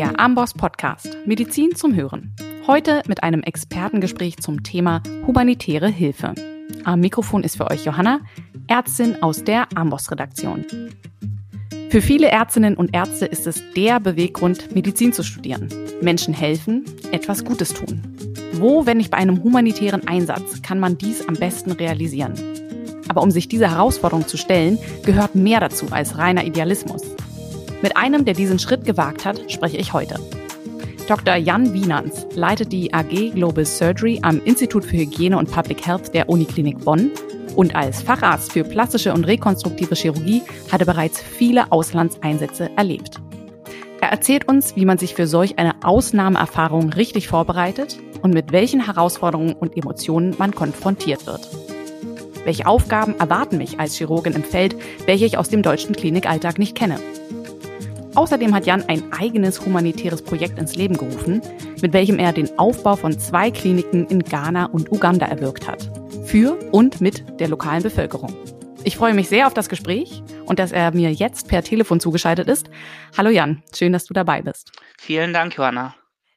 der Amboss Podcast Medizin zum Hören. Heute mit einem Expertengespräch zum Thema humanitäre Hilfe. Am Mikrofon ist für euch Johanna, Ärztin aus der Amboss Redaktion. Für viele Ärztinnen und Ärzte ist es der Beweggrund, Medizin zu studieren. Menschen helfen, etwas Gutes tun. Wo, wenn nicht bei einem humanitären Einsatz, kann man dies am besten realisieren? Aber um sich dieser Herausforderung zu stellen, gehört mehr dazu als reiner Idealismus. Mit einem, der diesen Schritt gewagt hat, spreche ich heute. Dr. Jan Wienans leitet die AG Global Surgery am Institut für Hygiene und Public Health der Uniklinik Bonn und als Facharzt für plastische und rekonstruktive Chirurgie hat er bereits viele Auslandseinsätze erlebt. Er erzählt uns, wie man sich für solch eine Ausnahmeerfahrung richtig vorbereitet und mit welchen Herausforderungen und Emotionen man konfrontiert wird. Welche Aufgaben erwarten mich als Chirurgin im Feld, welche ich aus dem deutschen Klinikalltag nicht kenne? Außerdem hat Jan ein eigenes humanitäres Projekt ins Leben gerufen, mit welchem er den Aufbau von zwei Kliniken in Ghana und Uganda erwirkt hat. Für und mit der lokalen Bevölkerung. Ich freue mich sehr auf das Gespräch und dass er mir jetzt per Telefon zugeschaltet ist. Hallo Jan, schön, dass du dabei bist. Vielen Dank, Johanna.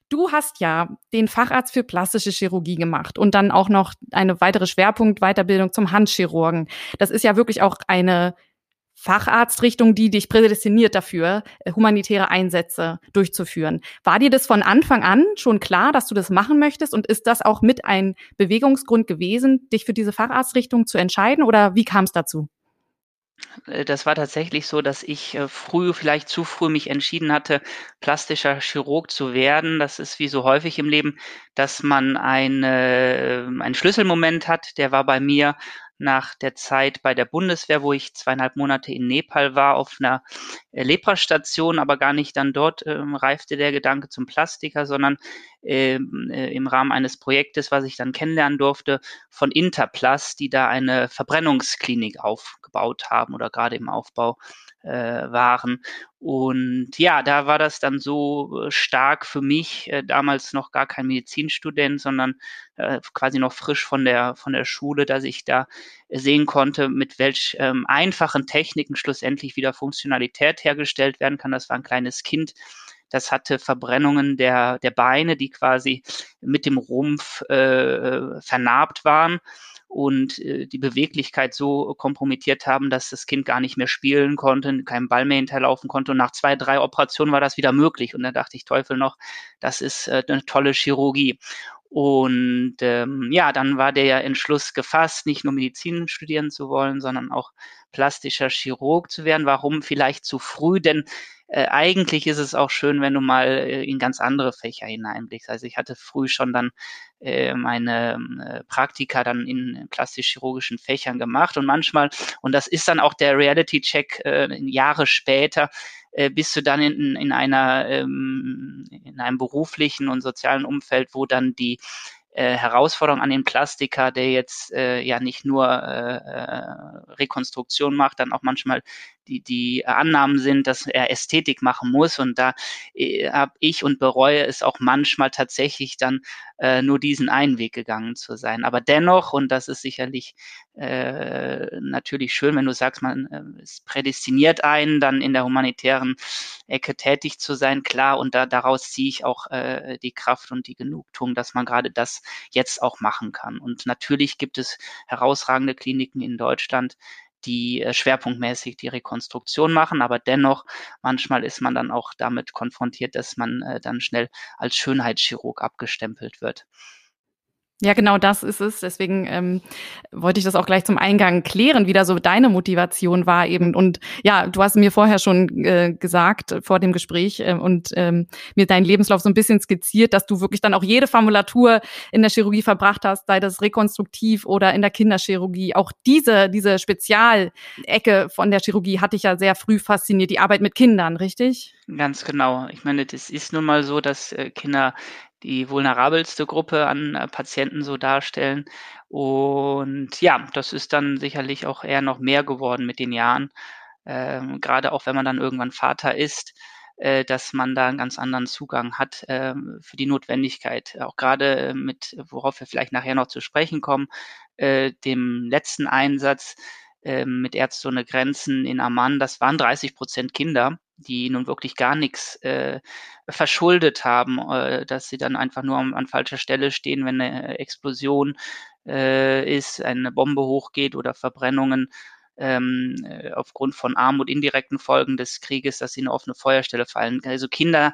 Du hast ja den Facharzt für plastische Chirurgie gemacht und dann auch noch eine weitere Schwerpunktweiterbildung zum Handchirurgen. Das ist ja wirklich auch eine Facharztrichtung, die dich prädestiniert dafür, äh, humanitäre Einsätze durchzuführen. War dir das von Anfang an schon klar, dass du das machen möchtest? Und ist das auch mit ein Bewegungsgrund gewesen, dich für diese Facharztrichtung zu entscheiden? Oder wie kam es dazu? Äh, das war tatsächlich so, dass ich äh, früh, vielleicht zu früh mich entschieden hatte, plastischer Chirurg zu werden. Das ist wie so häufig im Leben, dass man eine, einen Schlüsselmoment hat. Der war bei mir, nach der Zeit bei der Bundeswehr, wo ich zweieinhalb Monate in Nepal war, auf einer äh, Leprastation, aber gar nicht dann dort ähm, reifte der Gedanke zum Plastiker, sondern ähm, äh, im Rahmen eines Projektes, was ich dann kennenlernen durfte, von Interplast, die da eine Verbrennungsklinik aufgebaut haben oder gerade im Aufbau äh, waren. Und ja, da war das dann so äh, stark für mich, äh, damals noch gar kein Medizinstudent, sondern äh, quasi noch frisch von der, von der Schule, dass ich da sehen konnte, mit welch ähm, einfachen Techniken schlussendlich wieder Funktionalität hergestellt werden kann. Das war ein kleines Kind, das hatte Verbrennungen der, der Beine, die quasi mit dem Rumpf äh, vernarbt waren und äh, die Beweglichkeit so kompromittiert haben, dass das Kind gar nicht mehr spielen konnte, keinen Ball mehr hinterlaufen konnte. Und nach zwei, drei Operationen war das wieder möglich. Und da dachte ich, Teufel noch, das ist äh, eine tolle Chirurgie. Und ähm, ja, dann war der Entschluss gefasst, nicht nur Medizin studieren zu wollen, sondern auch plastischer Chirurg zu werden. Warum vielleicht zu früh? Denn äh, eigentlich ist es auch schön, wenn du mal äh, in ganz andere Fächer hineinblickst. Also ich hatte früh schon dann äh, meine äh, Praktika dann in plastisch-chirurgischen Fächern gemacht und manchmal, und das ist dann auch der Reality-Check äh, Jahre später, äh, bist du dann in, in einer ähm, in einem beruflichen und sozialen Umfeld, wo dann die äh, Herausforderung an den Plastiker, der jetzt äh, ja nicht nur äh, äh, Rekonstruktion macht, dann auch manchmal die, die Annahmen sind, dass er Ästhetik machen muss. Und da äh, habe ich und bereue es auch manchmal tatsächlich dann äh, nur diesen einen Weg gegangen zu sein. Aber dennoch, und das ist sicherlich äh, natürlich schön, wenn du sagst, man äh, es prädestiniert einen, dann in der humanitären Ecke tätig zu sein, klar, und da, daraus ziehe ich auch äh, die Kraft und die Genugtuung, dass man gerade das jetzt auch machen kann. Und natürlich gibt es herausragende Kliniken in Deutschland, die äh, schwerpunktmäßig die Rekonstruktion machen, aber dennoch manchmal ist man dann auch damit konfrontiert, dass man äh, dann schnell als Schönheitschirurg abgestempelt wird. Ja, genau das ist es. Deswegen ähm, wollte ich das auch gleich zum Eingang klären, wie da so deine Motivation war eben. Und ja, du hast mir vorher schon äh, gesagt vor dem Gespräch äh, und ähm, mir deinen Lebenslauf so ein bisschen skizziert, dass du wirklich dann auch jede Formulatur in der Chirurgie verbracht hast, sei das rekonstruktiv oder in der Kinderchirurgie. Auch diese diese Spezialecke von der Chirurgie hatte ich ja sehr früh fasziniert, die Arbeit mit Kindern, richtig? Ganz genau. Ich meine, das ist nun mal so, dass äh, Kinder die vulnerabelste Gruppe an äh, Patienten so darstellen. Und ja, das ist dann sicherlich auch eher noch mehr geworden mit den Jahren. Ähm, gerade auch wenn man dann irgendwann Vater ist, äh, dass man da einen ganz anderen Zugang hat äh, für die Notwendigkeit. Auch gerade äh, mit, worauf wir vielleicht nachher noch zu sprechen kommen, äh, dem letzten Einsatz ähm, mit Ärzte ohne Grenzen in Amman, das waren 30 Prozent Kinder, die nun wirklich gar nichts äh, verschuldet haben, äh, dass sie dann einfach nur an, an falscher Stelle stehen, wenn eine Explosion äh, ist, eine Bombe hochgeht oder Verbrennungen ähm, äh, aufgrund von Armut, indirekten Folgen des Krieges, dass sie in eine offene Feuerstelle fallen. Also Kinder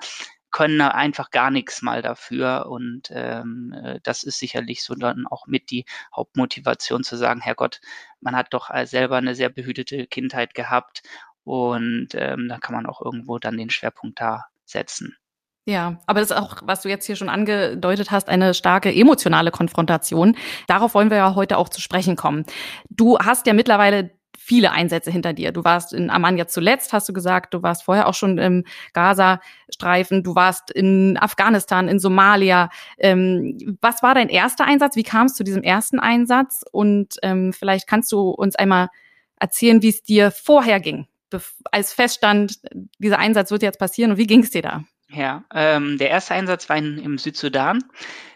können einfach gar nichts mal dafür. Und ähm, äh, das ist sicherlich so dann auch mit die Hauptmotivation zu sagen, Herrgott, man hat doch selber eine sehr behütete Kindheit gehabt und ähm, da kann man auch irgendwo dann den Schwerpunkt da setzen. Ja, aber das ist auch, was du jetzt hier schon angedeutet hast, eine starke emotionale Konfrontation. Darauf wollen wir ja heute auch zu sprechen kommen. Du hast ja mittlerweile viele Einsätze hinter dir. Du warst in Amman jetzt zuletzt, hast du gesagt, du warst vorher auch schon im Gaza-Streifen, du warst in Afghanistan, in Somalia. Ähm, was war dein erster Einsatz? Wie kam es zu diesem ersten Einsatz? Und ähm, vielleicht kannst du uns einmal erzählen, wie es dir vorher ging, als feststand, dieser Einsatz wird jetzt passieren und wie ging es dir da? Ja, ähm, der erste Einsatz war in, im Südsudan.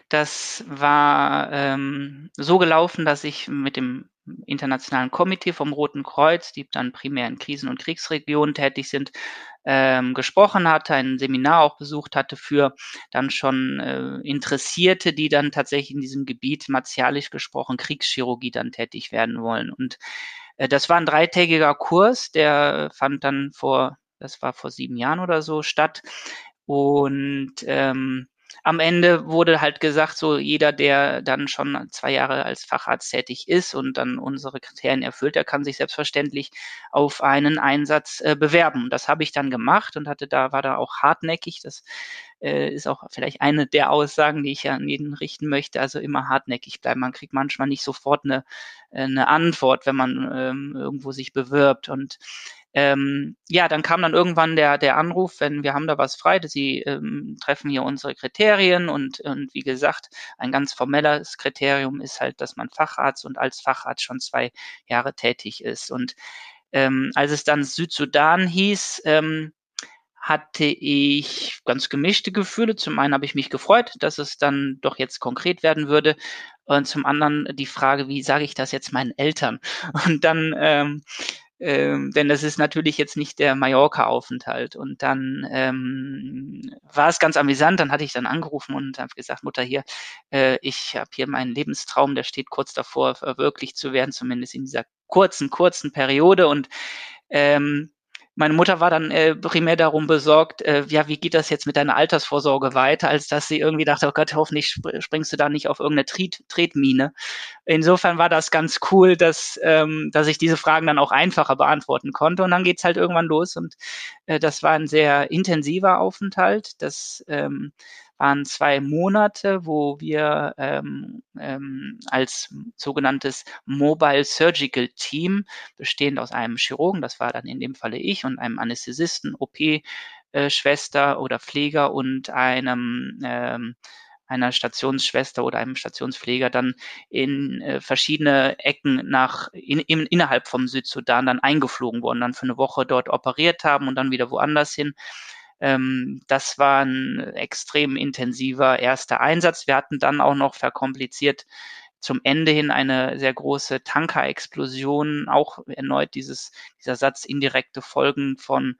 Das war ähm, so gelaufen, dass ich mit dem internationalen Komitee vom Roten Kreuz, die dann primär in Krisen- und Kriegsregionen tätig sind, ähm, gesprochen hatte, ein Seminar auch besucht hatte für dann schon äh, Interessierte, die dann tatsächlich in diesem Gebiet martialisch gesprochen Kriegschirurgie dann tätig werden wollen. Und äh, das war ein dreitägiger Kurs, der fand dann vor, das war vor sieben Jahren oder so statt. Und ähm, am Ende wurde halt gesagt, so jeder, der dann schon zwei Jahre als Facharzt tätig ist und dann unsere Kriterien erfüllt, der kann sich selbstverständlich auf einen Einsatz äh, bewerben. Das habe ich dann gemacht und hatte da, war da auch hartnäckig. Das äh, ist auch vielleicht eine der Aussagen, die ich an jeden richten möchte. Also immer hartnäckig bleiben. Man kriegt manchmal nicht sofort eine, äh, eine Antwort, wenn man ähm, irgendwo sich bewirbt. Und ähm, ja, dann kam dann irgendwann der, der Anruf, wenn wir haben da was frei, Sie ähm, treffen hier unsere Kriterien und, und wie gesagt, ein ganz formelles Kriterium ist halt, dass man Facharzt und als Facharzt schon zwei Jahre tätig ist. Und ähm, als es dann Südsudan hieß, ähm, hatte ich ganz gemischte Gefühle. Zum einen habe ich mich gefreut, dass es dann doch jetzt konkret werden würde. Und zum anderen die Frage, wie sage ich das jetzt meinen Eltern? Und dann ähm, ähm, denn das ist natürlich jetzt nicht der Mallorca-Aufenthalt. Und dann ähm, war es ganz amüsant, dann hatte ich dann angerufen und habe gesagt, Mutter, hier, äh, ich habe hier meinen Lebenstraum, der steht kurz davor, verwirklicht zu werden, zumindest in dieser kurzen, kurzen Periode. Und ähm, meine Mutter war dann äh, primär darum besorgt, äh, ja, wie geht das jetzt mit deiner Altersvorsorge weiter, als dass sie irgendwie dachte, oh Gott, hoffentlich sp springst du da nicht auf irgendeine Tret Tretmine. Insofern war das ganz cool, dass, ähm, dass ich diese Fragen dann auch einfacher beantworten konnte. Und dann geht's halt irgendwann los. Und äh, das war ein sehr intensiver Aufenthalt. Das ähm, waren zwei Monate, wo wir ähm, ähm, als sogenanntes Mobile Surgical Team, bestehend aus einem Chirurgen, das war dann in dem Falle ich, und einem Anästhesisten, OP-Schwester äh, oder Pfleger und einem ähm, einer Stationsschwester oder einem Stationspfleger dann in äh, verschiedene Ecken nach in, in, innerhalb vom Südsudan dann eingeflogen worden, dann für eine Woche dort operiert haben und dann wieder woanders hin. Ähm, das war ein extrem intensiver erster Einsatz. Wir hatten dann auch noch verkompliziert zum Ende hin eine sehr große Tankerexplosion, auch erneut dieses, dieser Satz indirekte Folgen von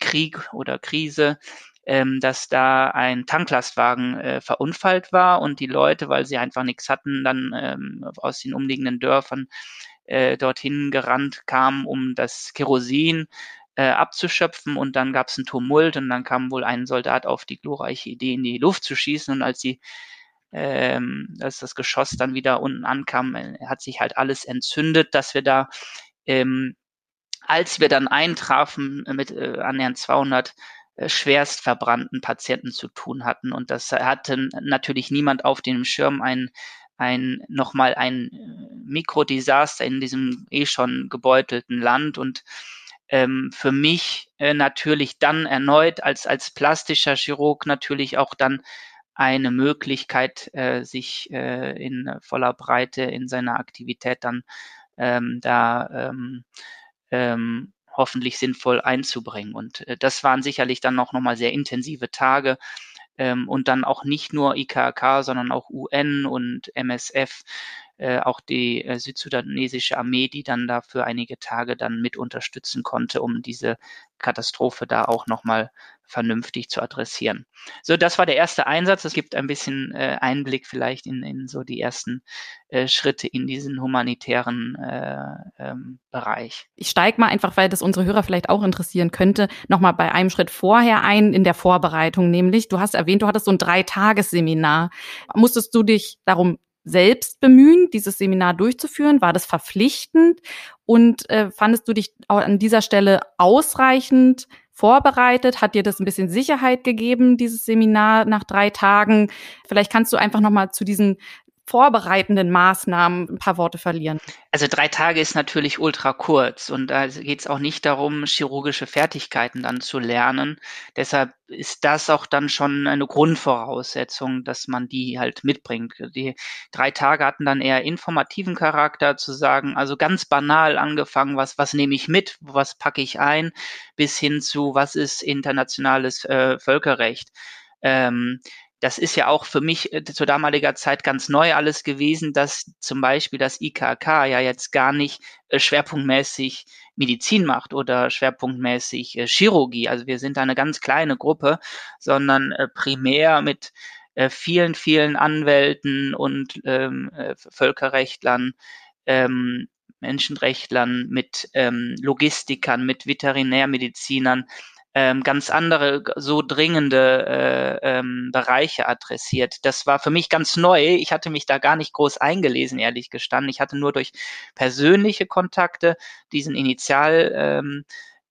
Krieg oder Krise, ähm, dass da ein Tanklastwagen äh, verunfallt war und die Leute, weil sie einfach nichts hatten, dann ähm, aus den umliegenden Dörfern äh, dorthin gerannt kamen, um das Kerosin äh, abzuschöpfen und dann gab es einen Tumult und dann kam wohl ein Soldat auf die glorreiche Idee, in die Luft zu schießen und als die ähm, als das Geschoss dann wieder unten ankam, äh, hat sich halt alles entzündet, dass wir da, ähm, als wir dann eintrafen, mit äh, annähernd 200 äh, schwerst verbrannten Patienten zu tun hatten. Und das hatte natürlich niemand auf dem Schirm, ein, ein nochmal ein äh, Mikrodesaster in diesem eh schon gebeutelten Land. Und ähm, für mich äh, natürlich dann erneut als, als plastischer Chirurg natürlich auch dann eine Möglichkeit, äh, sich äh, in voller Breite in seiner Aktivität dann ähm, da ähm, ähm, hoffentlich sinnvoll einzubringen. Und äh, das waren sicherlich dann auch nochmal sehr intensive Tage ähm, und dann auch nicht nur IKK, sondern auch UN und MSF äh, auch die äh, südsudanesische Armee, die dann da für einige Tage dann mit unterstützen konnte, um diese Katastrophe da auch nochmal vernünftig zu adressieren. So, das war der erste Einsatz. Es gibt ein bisschen äh, Einblick vielleicht in, in so die ersten äh, Schritte in diesen humanitären äh, ähm, Bereich. Ich steige mal einfach, weil das unsere Hörer vielleicht auch interessieren könnte, nochmal bei einem Schritt vorher ein in der Vorbereitung, nämlich du hast erwähnt, du hattest so ein Dreitagesseminar. Musstest du dich darum selbst bemühen, dieses Seminar durchzuführen? War das verpflichtend? Und äh, fandest du dich an dieser Stelle ausreichend vorbereitet? Hat dir das ein bisschen Sicherheit gegeben, dieses Seminar nach drei Tagen? Vielleicht kannst du einfach noch mal zu diesen vorbereitenden Maßnahmen ein paar Worte verlieren? Also drei Tage ist natürlich ultra kurz und da geht es auch nicht darum, chirurgische Fertigkeiten dann zu lernen. Deshalb ist das auch dann schon eine Grundvoraussetzung, dass man die halt mitbringt. Die drei Tage hatten dann eher informativen Charakter, zu sagen, also ganz banal angefangen, was, was nehme ich mit, was packe ich ein, bis hin zu, was ist internationales äh, Völkerrecht. Ähm, das ist ja auch für mich äh, zur damaliger Zeit ganz neu alles gewesen, dass zum Beispiel das IKK ja jetzt gar nicht äh, schwerpunktmäßig Medizin macht oder schwerpunktmäßig äh, Chirurgie. Also wir sind da eine ganz kleine Gruppe, sondern primär mit vielen, vielen Anwälten und ähm, äh, Völkerrechtlern, ähm, Menschenrechtlern, mit ähm, Logistikern, mit Veterinärmedizinern, ähm, ganz andere, so dringende äh, ähm, Bereiche adressiert. Das war für mich ganz neu. Ich hatte mich da gar nicht groß eingelesen, ehrlich gestanden. Ich hatte nur durch persönliche Kontakte diesen Initial ähm,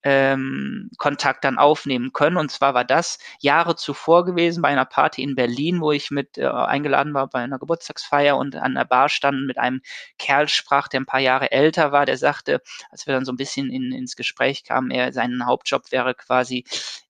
ähm, Kontakt dann aufnehmen können. Und zwar war das Jahre zuvor gewesen bei einer Party in Berlin, wo ich mit äh, eingeladen war bei einer Geburtstagsfeier und an der Bar stand mit einem Kerl sprach, der ein paar Jahre älter war, der sagte, als wir dann so ein bisschen in, ins Gespräch kamen, er sein Hauptjob wäre quasi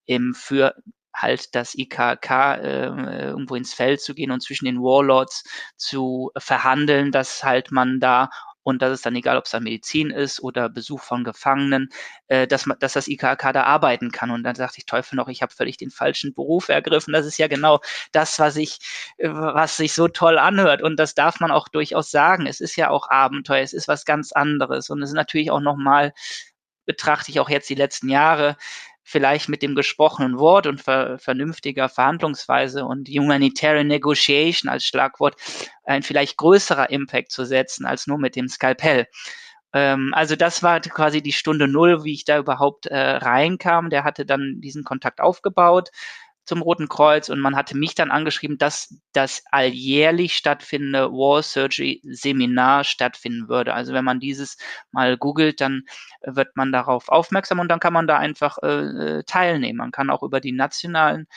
im für halt das IKK äh, irgendwo ins Feld zu gehen und zwischen den Warlords zu verhandeln, dass halt man da und das ist dann egal, ob es dann Medizin ist oder Besuch von Gefangenen, äh, dass, man, dass das IKK da arbeiten kann. Und dann sagte ich, Teufel noch, ich habe völlig den falschen Beruf ergriffen. Das ist ja genau das, was ich, äh, was sich so toll anhört. Und das darf man auch durchaus sagen. Es ist ja auch Abenteuer, es ist was ganz anderes. Und es ist natürlich auch nochmal, betrachte ich auch jetzt die letzten Jahre, vielleicht mit dem gesprochenen Wort und ver vernünftiger Verhandlungsweise und Humanitarian Negotiation als Schlagwort ein vielleicht größerer Impact zu setzen als nur mit dem Skalpell. Ähm, also das war quasi die Stunde Null, wie ich da überhaupt äh, reinkam. Der hatte dann diesen Kontakt aufgebaut zum Roten Kreuz und man hatte mich dann angeschrieben, dass das alljährlich stattfindende War Surgery Seminar stattfinden würde. Also wenn man dieses mal googelt, dann wird man darauf aufmerksam und dann kann man da einfach äh, teilnehmen. Man kann auch über die nationalen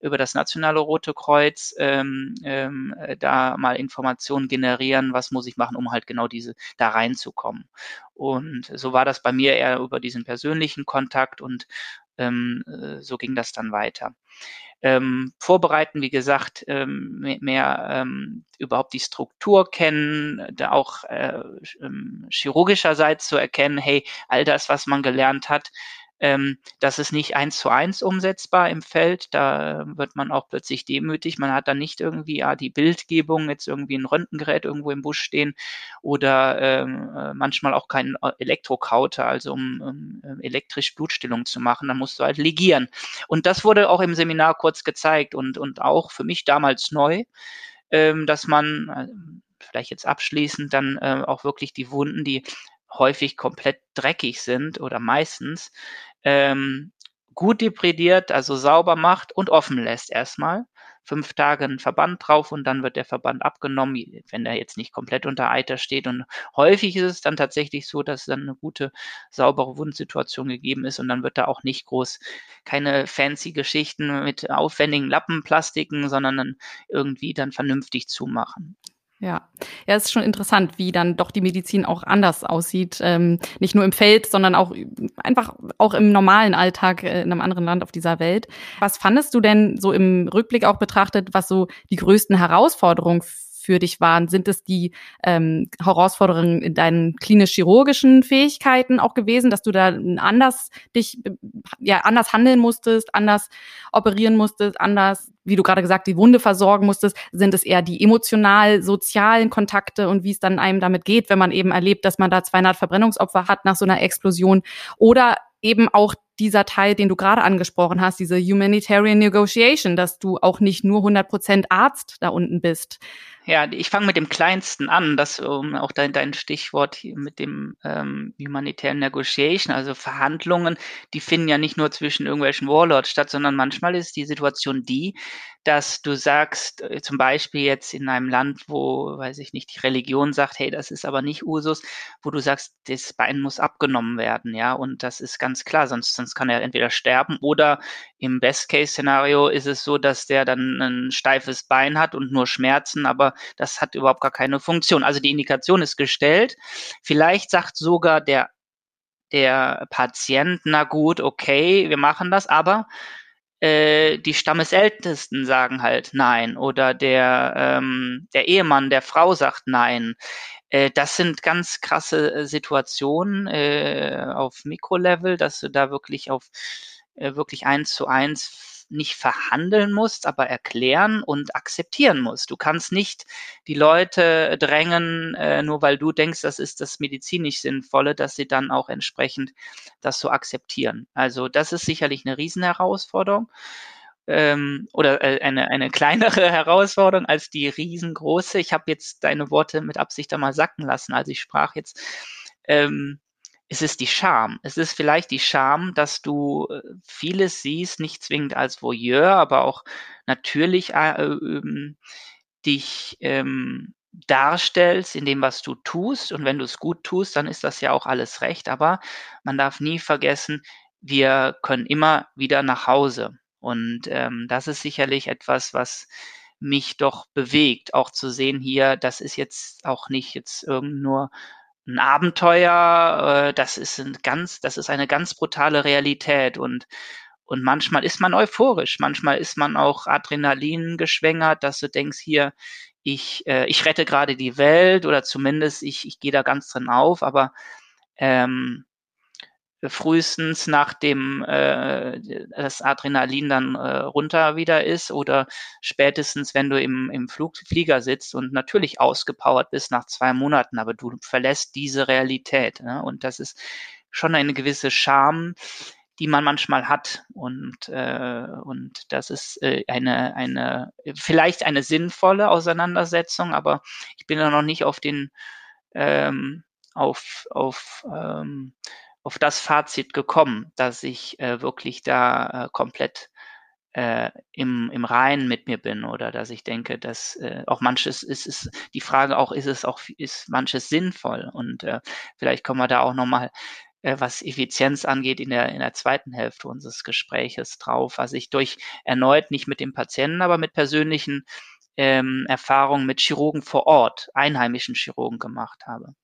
über das nationale Rote Kreuz ähm, ähm, da mal Informationen generieren, was muss ich machen, um halt genau diese da reinzukommen. Und so war das bei mir eher über diesen persönlichen Kontakt und ähm, äh, so ging das dann weiter. Ähm, vorbereiten, wie gesagt, ähm, mehr, mehr ähm, überhaupt die Struktur kennen, da auch äh, ähm, chirurgischerseits zu erkennen, hey, all das, was man gelernt hat, ähm, das ist nicht eins zu eins umsetzbar im Feld. Da wird man auch plötzlich demütig. Man hat dann nicht irgendwie ja, die Bildgebung, jetzt irgendwie ein Röntgengerät irgendwo im Busch stehen oder ähm, äh, manchmal auch kein äh, Elektrokauter, also um, um ähm, elektrisch Blutstillung zu machen. Dann musst du halt ligieren. Und das wurde auch im Seminar kurz gezeigt und, und auch für mich damals neu, ähm, dass man äh, vielleicht jetzt abschließend dann äh, auch wirklich die Wunden, die häufig komplett dreckig sind oder meistens, ähm, gut deprediert, also sauber macht und offen lässt erstmal. Fünf Tage ein Verband drauf und dann wird der Verband abgenommen, wenn der jetzt nicht komplett unter Eiter steht. Und häufig ist es dann tatsächlich so, dass dann eine gute, saubere Wundsituation gegeben ist und dann wird da auch nicht groß keine fancy Geschichten mit aufwendigen Lappenplastiken, sondern dann irgendwie dann vernünftig zumachen. Ja, ja, es ist schon interessant, wie dann doch die Medizin auch anders aussieht. Ähm, nicht nur im Feld, sondern auch einfach auch im normalen Alltag äh, in einem anderen Land auf dieser Welt. Was fandest du denn so im Rückblick auch betrachtet, was so die größten Herausforderungen für dich waren? Sind es die ähm, Herausforderungen in deinen klinisch-chirurgischen Fähigkeiten auch gewesen, dass du da anders dich ja anders handeln musstest, anders operieren musstest, anders, wie du gerade gesagt, die Wunde versorgen musstest? Sind es eher die emotional-sozialen Kontakte und wie es dann einem damit geht, wenn man eben erlebt, dass man da 200 Verbrennungsopfer hat nach so einer Explosion? Oder eben auch dieser Teil, den du gerade angesprochen hast, diese Humanitarian Negotiation, dass du auch nicht nur 100 Prozent Arzt da unten bist. Ja, ich fange mit dem Kleinsten an, das um auch dein, dein Stichwort mit dem ähm, Humanitarian Negotiation, also Verhandlungen, die finden ja nicht nur zwischen irgendwelchen Warlords statt, sondern manchmal ist die Situation die, dass du sagst, äh, zum Beispiel jetzt in einem Land, wo, weiß ich nicht, die Religion sagt, hey, das ist aber nicht Usus, wo du sagst, das Bein muss abgenommen werden, ja, und das ist ganz klar, sonst, sonst kann er entweder sterben oder im Best-Case-Szenario ist es so, dass der dann ein steifes Bein hat und nur Schmerzen, aber das hat überhaupt gar keine Funktion. Also die Indikation ist gestellt. Vielleicht sagt sogar der der Patient, na gut, okay, wir machen das, aber äh, die Stammesältesten sagen halt nein oder der, ähm, der Ehemann der Frau sagt nein. Äh, das sind ganz krasse äh, Situationen äh, auf Mikrolevel, dass du da wirklich auf äh, wirklich eins zu eins nicht verhandeln musst, aber erklären und akzeptieren musst. Du kannst nicht die Leute drängen, äh, nur weil du denkst, das ist das medizinisch Sinnvolle, dass sie dann auch entsprechend das so akzeptieren. Also das ist sicherlich eine Riesenherausforderung ähm, oder äh, eine, eine kleinere Herausforderung als die riesengroße. Ich habe jetzt deine Worte mit Absicht einmal sacken lassen. Also ich sprach jetzt ähm, es ist die Scham. Es ist vielleicht die Scham, dass du äh, vieles siehst, nicht zwingend als Voyeur, aber auch natürlich äh, ähm, dich ähm, darstellst in dem, was du tust. Und wenn du es gut tust, dann ist das ja auch alles recht. Aber man darf nie vergessen, wir können immer wieder nach Hause. Und ähm, das ist sicherlich etwas, was mich doch bewegt, auch zu sehen hier, das ist jetzt auch nicht jetzt irgend nur ein Abenteuer, äh, das ist ein ganz, das ist eine ganz brutale Realität und und manchmal ist man euphorisch, manchmal ist man auch Adrenalin geschwängert, dass du denkst, hier, ich, äh, ich rette gerade die Welt oder zumindest ich, ich gehe da ganz drin auf, aber ähm, frühestens nachdem äh, das Adrenalin dann äh, runter wieder ist oder spätestens, wenn du im, im Flug, Flieger sitzt und natürlich ausgepowert bist nach zwei Monaten, aber du verlässt diese Realität. Ne? Und das ist schon eine gewisse Scham, die man manchmal hat. Und, äh, und das ist äh, eine, eine, vielleicht eine sinnvolle Auseinandersetzung, aber ich bin da noch nicht auf den, ähm, auf, auf ähm, auf das Fazit gekommen, dass ich äh, wirklich da äh, komplett äh, im, im Reinen mit mir bin oder dass ich denke, dass äh, auch manches ist, ist die Frage auch, ist es auch, ist manches sinnvoll? Und äh, vielleicht kommen wir da auch nochmal, äh, was Effizienz angeht, in der, in der zweiten Hälfte unseres Gespräches drauf, was ich durch erneut nicht mit dem Patienten, aber mit persönlichen ähm, Erfahrungen mit Chirurgen vor Ort, einheimischen Chirurgen gemacht habe.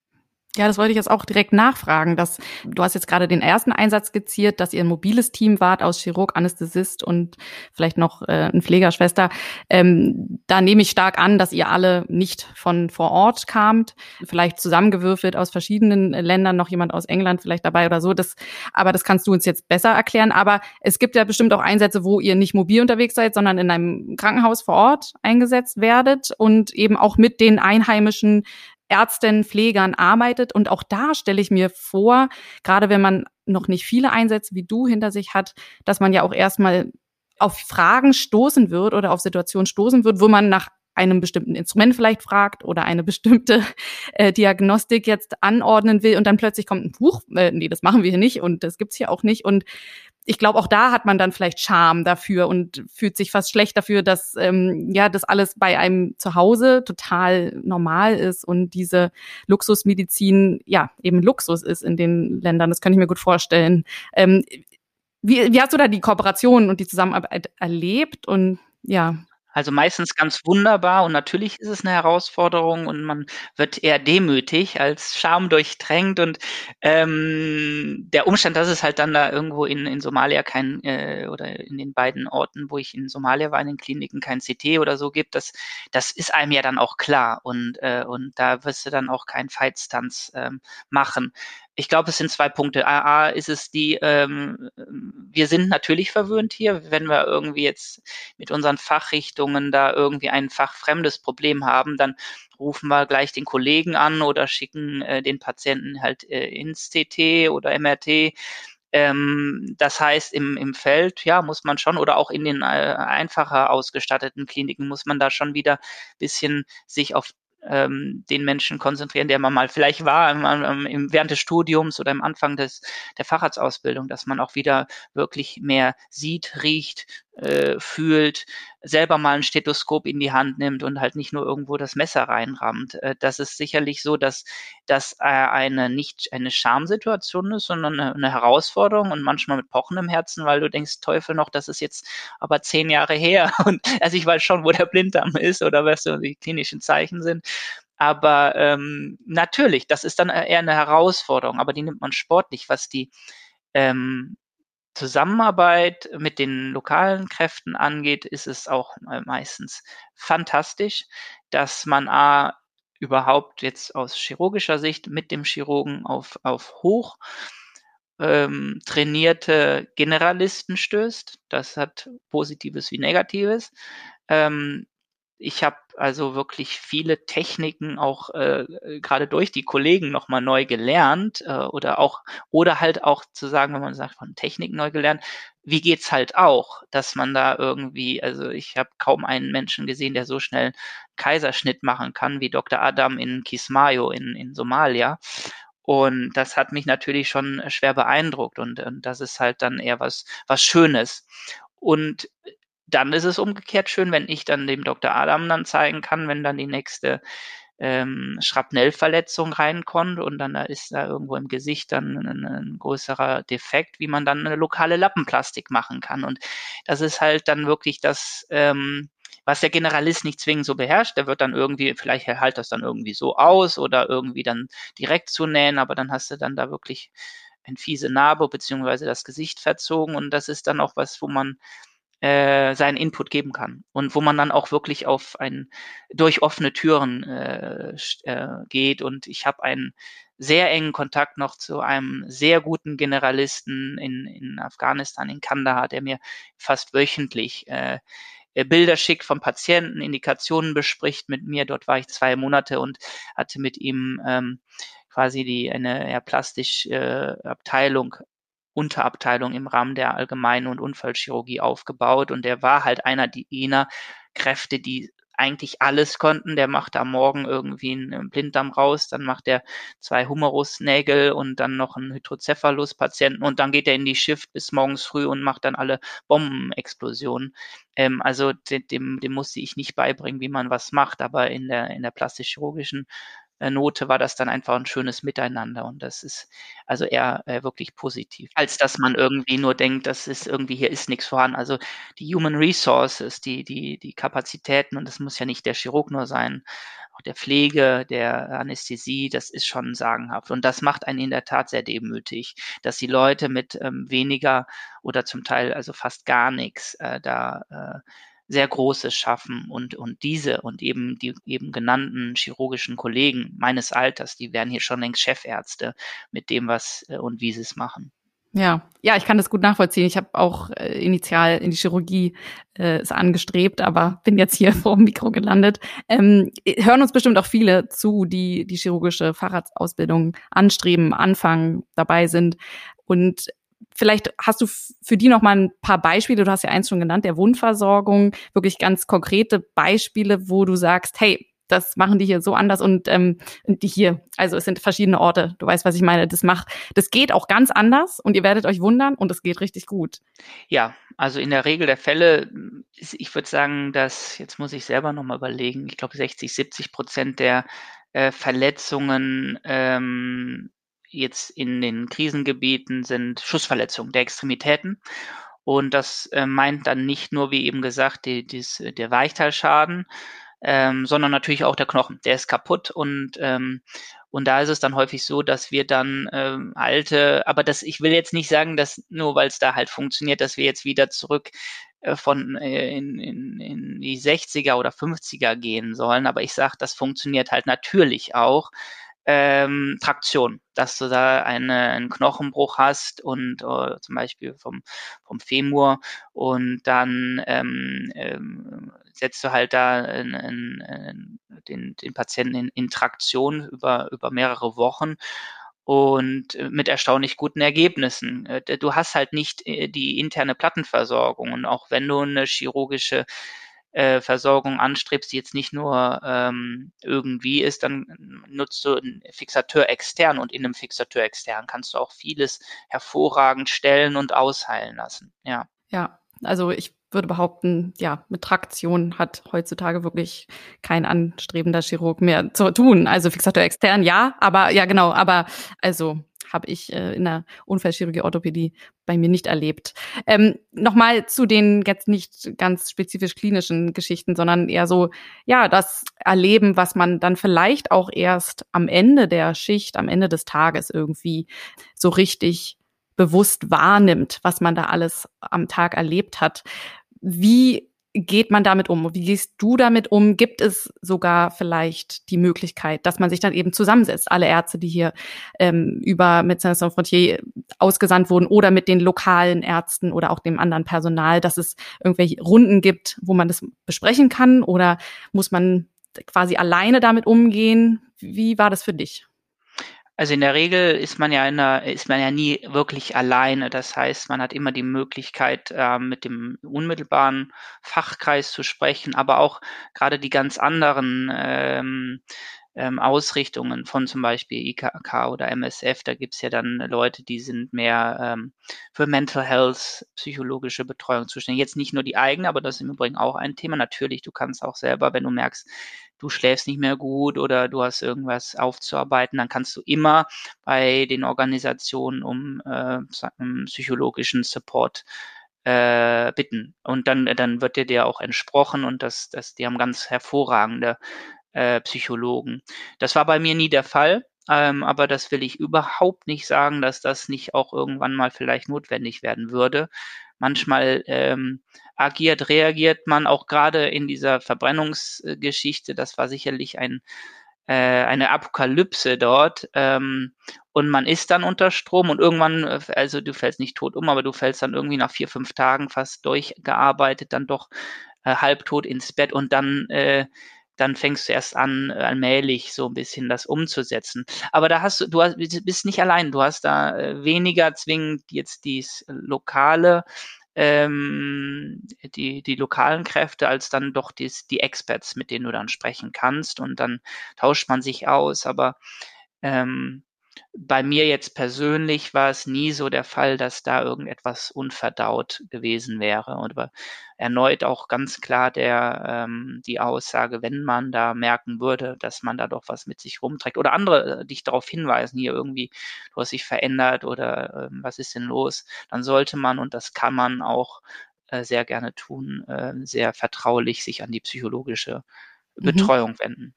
Ja, das wollte ich jetzt auch direkt nachfragen. Dass, du hast jetzt gerade den ersten Einsatz skizziert, dass ihr ein mobiles Team wart aus Chirurg, Anästhesist und vielleicht noch äh, ein Pflegerschwester. Ähm, da nehme ich stark an, dass ihr alle nicht von vor Ort kamt, vielleicht zusammengewürfelt aus verschiedenen Ländern, noch jemand aus England vielleicht dabei oder so. Das, aber das kannst du uns jetzt besser erklären. Aber es gibt ja bestimmt auch Einsätze, wo ihr nicht mobil unterwegs seid, sondern in einem Krankenhaus vor Ort eingesetzt werdet und eben auch mit den einheimischen Ärztinnen, Pflegern arbeitet. Und auch da stelle ich mir vor, gerade wenn man noch nicht viele Einsätze wie du hinter sich hat, dass man ja auch erstmal auf Fragen stoßen wird oder auf Situationen stoßen wird, wo man nach einem bestimmten Instrument vielleicht fragt oder eine bestimmte äh, Diagnostik jetzt anordnen will und dann plötzlich kommt ein Buch, äh, nee, das machen wir hier nicht und das gibt's hier auch nicht und ich glaube, auch da hat man dann vielleicht Scham dafür und fühlt sich fast schlecht dafür, dass ähm, ja das alles bei einem zu Hause total normal ist und diese Luxusmedizin ja eben Luxus ist in den Ländern. Das kann ich mir gut vorstellen. Ähm, wie, wie hast du da die Kooperation und die Zusammenarbeit erlebt und ja? Also, meistens ganz wunderbar und natürlich ist es 'ne Herausforderung und man wird eher demütig als schamdurchtränkt und, ähm, der Umstand, dass es halt dann da irgendwo in in Somalia kein äh, oder in den beiden Orten, wo ich in Somalia war, in den Kliniken kein CT oder so gibt, das das ist einem ja dann auch klar und äh, und da wirst du dann auch keinen Veitstanz, ähm, machen. Ich glaube, es sind 2 Punkte. A A ist es die, ähm, wir sind natürlich verwöhnt hier, wenn wir irgendwie jetzt mit unseren Fachrichtungen da irgendwie ein fachfremdes Problem haben, dann rufen wir gleich den Kollegen an oder schicken, äh, den Patienten halt, äh, ins CT oder MRT. Ähm, das heißt, im im Feld, ja, muss man schon oder auch in den, äh, einfacher ausgestatteten Kliniken muss man da schon wieder bisschen sich auf ähm, den Menschen konzentrieren, der man mal vielleicht war im, im, während des Studiums oder im Anfang des, der Facharztausbildung, dass man auch wieder wirklich mehr sieht, riecht, äh, fühlt, selber mal ein Stethoskop in die Hand nimmt und halt nicht nur irgendwo das Messer reinrammt. Äh, das ist sicherlich so, dass das äh, eine nicht eine Schamsituation ist, sondern eine, eine Herausforderung und manchmal mit pochendem Herzen, weil du denkst, Teufel noch, das ist jetzt aber zehn Jahre her und also ich weiß schon, wo der Blinddarm ist oder was so die klinischen Zeichen sind. Aber ähm, natürlich, das ist dann eher eine Herausforderung, aber die nimmt man sportlich, was die ähm, Zusammenarbeit mit den lokalen Kräften angeht, ist es auch meistens fantastisch, dass man A überhaupt jetzt aus chirurgischer Sicht mit dem Chirurgen auf auf hoch ähm, trainierte Generalisten stößt. Das hat Positives wie Negatives. Ähm, ich habe also wirklich viele Techniken auch äh, gerade durch die Kollegen noch mal neu gelernt äh, oder auch oder halt auch zu sagen, wenn man sagt von Techniken neu gelernt, wie geht's halt auch, dass man da irgendwie, also ich habe kaum einen Menschen gesehen, der so schnell Kaiserschnitt machen kann wie Dr. Adam in Kismayo in, in Somalia. Und das hat mich natürlich schon schwer beeindruckt und, und das ist halt dann eher was, was Schönes. Und dann ist es umgekehrt schön, wenn ich dann dem Dr. Adam dann zeigen kann, wenn dann die nächste ähm, Schrapnellverletzung reinkommt und dann da ist da irgendwo im Gesicht dann ein, ein, größerer Defekt, wie man dann eine lokale Lappenplastik machen kann. Und das ist halt dann wirklich das, ähm, was der Generalist nicht zwingend so beherrscht. Der wird dann irgendwie, vielleicht halt das dann irgendwie so aus oder irgendwie dann direkt zu nähen, aber dann hast du dann da wirklich eine fiese Narbe beziehungsweise das Gesicht verzogen und das ist dann auch was, wo man äh, seinen Input geben kann und wo man dann auch wirklich auf ein durch offene Türen äh, äh, geht und ich habe einen sehr engen Kontakt noch zu einem sehr guten Generalisten in, in Afghanistan, in Kandahar, der mir fast wöchentlich äh, äh Bilder schickt vom Patienten, Indikationen bespricht mit mir. Dort war ich zwei Monate und hatte mit ihm ähm, quasi die eine ja, plastische äh, Abteilung Unterabteilung im Rahmen der Allgemeinen und Unfallchirurgie aufgebaut und der war halt einer jener Kräfte, die eigentlich alles konnten. Der macht am Morgen irgendwie einen Blinddarm raus, dann macht er zwei Humerusnägel und dann noch einen Hydrocephalus-Patienten und dann geht er in die Shift bis morgens früh und macht dann alle Bombenexplosionen. Ähm, also dem, dem musste ich nicht beibringen, wie man was macht, aber in der, in der plastisch-chirurgischen Note war das dann einfach ein schönes Miteinander und das ist also eher äh, wirklich positiv, als dass man irgendwie nur denkt, das ist irgendwie hier ist nichts vorhanden. Also die Human Resources, die die die Kapazitäten und das muss ja nicht der Chirurg nur sein, auch der Pflege, der Anästhesie, das ist schon sagenhaft und das macht einen in der Tat sehr demütig, dass die Leute mit ähm, weniger oder zum Teil also fast gar nichts äh, da äh, sehr Großes schaffen und, und diese und eben die eben genannten chirurgischen Kollegen meines Alters, die werden hier schon längst Chefärzte mit dem, was äh, und wie sie es machen. Ja, ja, ich kann das gut nachvollziehen. Ich habe auch äh, initial in die Chirurgie äh, es angestrebt, aber bin jetzt hier vor dem Mikro gelandet. Ähm, hören uns bestimmt auch viele zu, die die chirurgische Facharztausbildung anstreben, anfangen, dabei sind. Und Vielleicht hast du für die noch mal ein paar Beispiele. Du hast ja eins schon genannt, der Wundversorgung. Wirklich ganz konkrete Beispiele, wo du sagst, hey, das machen die hier so anders und ähm, die hier, also es sind verschiedene Orte. Du weißt, was ich meine. Das macht, das geht auch ganz anders und ihr werdet euch wundern und es geht richtig gut. Ja, also in der Regel der Fälle, ich würde sagen, dass jetzt muss ich selber noch mal überlegen. Ich glaube, 60, 70 Prozent der äh, Verletzungen ähm, jetzt in den Krisengebieten sind Schussverletzungen der Extremitäten. Und das äh, meint dann nicht nur, wie eben gesagt, die, dies, der Weichteilschaden, ähm, sondern natürlich auch der Knochen. Der ist kaputt und ähm, und da ist es dann häufig so, dass wir dann ähm, alte, aber das, ich will jetzt nicht sagen, dass nur weil es da halt funktioniert, dass wir jetzt wieder zurück äh, von äh, in, in, in die 60er oder 50er gehen sollen. Aber ich sage, das funktioniert halt natürlich auch. Ähm, Traktion, dass du da eine, einen Knochenbruch hast und äh, zum Beispiel vom, vom Femur und dann ähm, ähm, setzt du halt da in, in, in den, den Patienten in, in Traktion über, über mehrere Wochen und äh, mit erstaunlich guten Ergebnissen. Äh, du hast halt nicht äh, die interne Plattenversorgung und auch wenn du eine chirurgische äh, Versorgung anstrebst, die jetzt nicht nur ähm, irgendwie ist, dann nutzt du einen Fixateur extern und in einem Fixateur extern kannst du auch vieles hervorragend stellen und ausheilen lassen. Ja. Ja, also ich würde behaupten, ja, mit Traktion hat heutzutage wirklich kein anstrebender Chirurg mehr zu tun. Also Fixator extern, ja, aber ja genau, aber also habe ich äh, in der Unfallchirurgie Orthopädie bei mir nicht erlebt. Ähm, Nochmal zu den jetzt nicht ganz spezifisch klinischen Geschichten, sondern eher so, ja, das Erleben, was man dann vielleicht auch erst am Ende der Schicht, am Ende des Tages irgendwie so richtig bewusst wahrnimmt, was man da alles am Tag erlebt hat. Wie geht man damit um? Wie gehst du damit um? Gibt es sogar vielleicht die Möglichkeit, dass man sich dann eben zusammensetzt, alle Ärzte, die hier ähm, über Médecins Sans Frontier ausgesandt wurden oder mit den lokalen Ärzten oder auch dem anderen Personal, dass es irgendwelche Runden gibt, wo man das besprechen kann oder muss man quasi alleine damit umgehen? Wie war das für dich? Also in der Regel ist man ja in einer, ist man ja nie wirklich alleine. Das heißt, man hat immer die Möglichkeit, äh, mit dem unmittelbaren Fachkreis zu sprechen, aber auch gerade die ganz anderen ähm, ähm, Ausrichtungen von zum Beispiel IKK oder MSF. Da gibt's ja dann Leute, die sind mehr ähm, für Mental Health, psychologische Betreuung zuständig. Jetzt nicht nur die eigene, aber das ist im Übrigen auch ein Thema. Natürlich, du kannst auch selber, wenn du merkst, du schläfst nicht mehr gut oder du hast irgendwas aufzuarbeiten, dann kannst du immer bei den Organisationen um, äh, psychologischen Support äh, bitten. Und dann, dann wird dir der auch entsprochen und das, das, die haben ganz hervorragende äh, Psychologen. Das war bei mir nie der Fall. Ähm, aber das will ich überhaupt nicht sagen, dass das nicht auch irgendwann mal vielleicht notwendig werden würde. Manchmal ähm, agiert, reagiert man auch gerade in dieser Verbrennungsgeschichte. Das war sicherlich ein, äh, eine Apokalypse dort. Ähm, und man ist dann unter Strom und irgendwann, äh, also du fällst nicht tot um, aber du fällst dann irgendwie nach vier, fünf Tagen fast durchgearbeitet, dann doch äh, halbtot ins Bett und dann äh, dann fängst du erst an, allmählich so ein bisschen das umzusetzen. Aber da hast du, du hast, bist nicht allein, du hast da äh, weniger zwingend jetzt dies lokale, ähm, die, die lokalen Kräfte, als dann doch dies, die Experts, mit denen du dann sprechen kannst und dann tauscht man sich aus. Aber ähm, bei mir jetzt persönlich war es nie so der Fall, dass da irgendetwas unverdaut gewesen wäre. Und erneut auch ganz klar der, ähm, die Aussage, wenn man da merken würde, dass man da doch was mit sich rumträgt oder andere äh, dich darauf hinweisen, hier irgendwie, du hast dich verändert oder ähm, was ist denn los, dann sollte man, und das kann man auch äh, sehr gerne tun, äh, sehr vertraulich sich an die psychologische mhm. Betreuung wenden.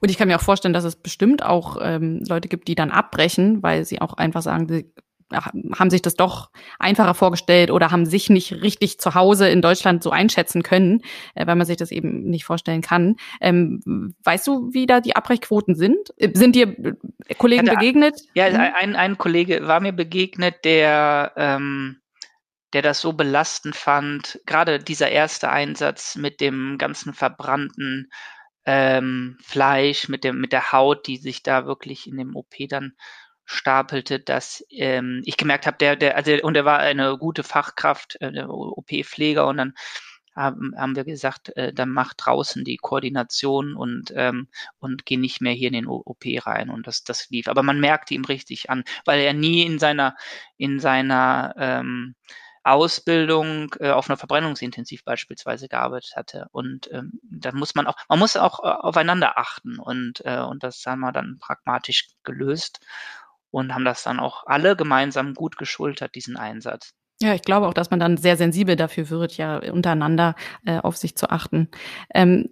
Und ich kann mir auch vorstellen, dass es bestimmt auch ähm, Leute gibt, die dann abbrechen, weil sie auch einfach sagen, sie haben sich das doch einfacher vorgestellt oder haben sich nicht richtig zu Hause in Deutschland so einschätzen können, äh, weil man sich das eben nicht vorstellen kann. Ähm, weißt du, wie da die Abbrechquoten sind? Äh, sind dir äh, Kollegen Hatte, begegnet? Ja, mhm. ein, ein Kollege war mir begegnet, der ähm, der das so belastend fand, gerade dieser erste Einsatz mit dem ganzen verbrannten ähm, Fleisch, mit, dem, mit der Haut, die sich da wirklich in dem OP dann stapelte, dass ähm, ich gemerkt habe, der, der, also und er war eine gute Fachkraft, äh, OP-Pfleger und dann haben, haben wir gesagt, äh, dann mach draußen die Koordination und ähm, und geh nicht mehr hier in den OP rein und das das lief. Aber man merkte ihm richtig an, weil er nie in seiner in seiner ähm, Ausbildung äh, auf einer Verbrennungsintensiv beispielsweise gearbeitet hatte. Und ähm, da muss man auch, man muss auch äh, aufeinander achten und, äh, und das haben wir dann pragmatisch gelöst und haben das dann auch alle gemeinsam gut geschultert, diesen Einsatz. Ja, ich glaube auch, dass man dann sehr sensibel dafür wird, ja untereinander äh, auf sich zu achten. Ähm,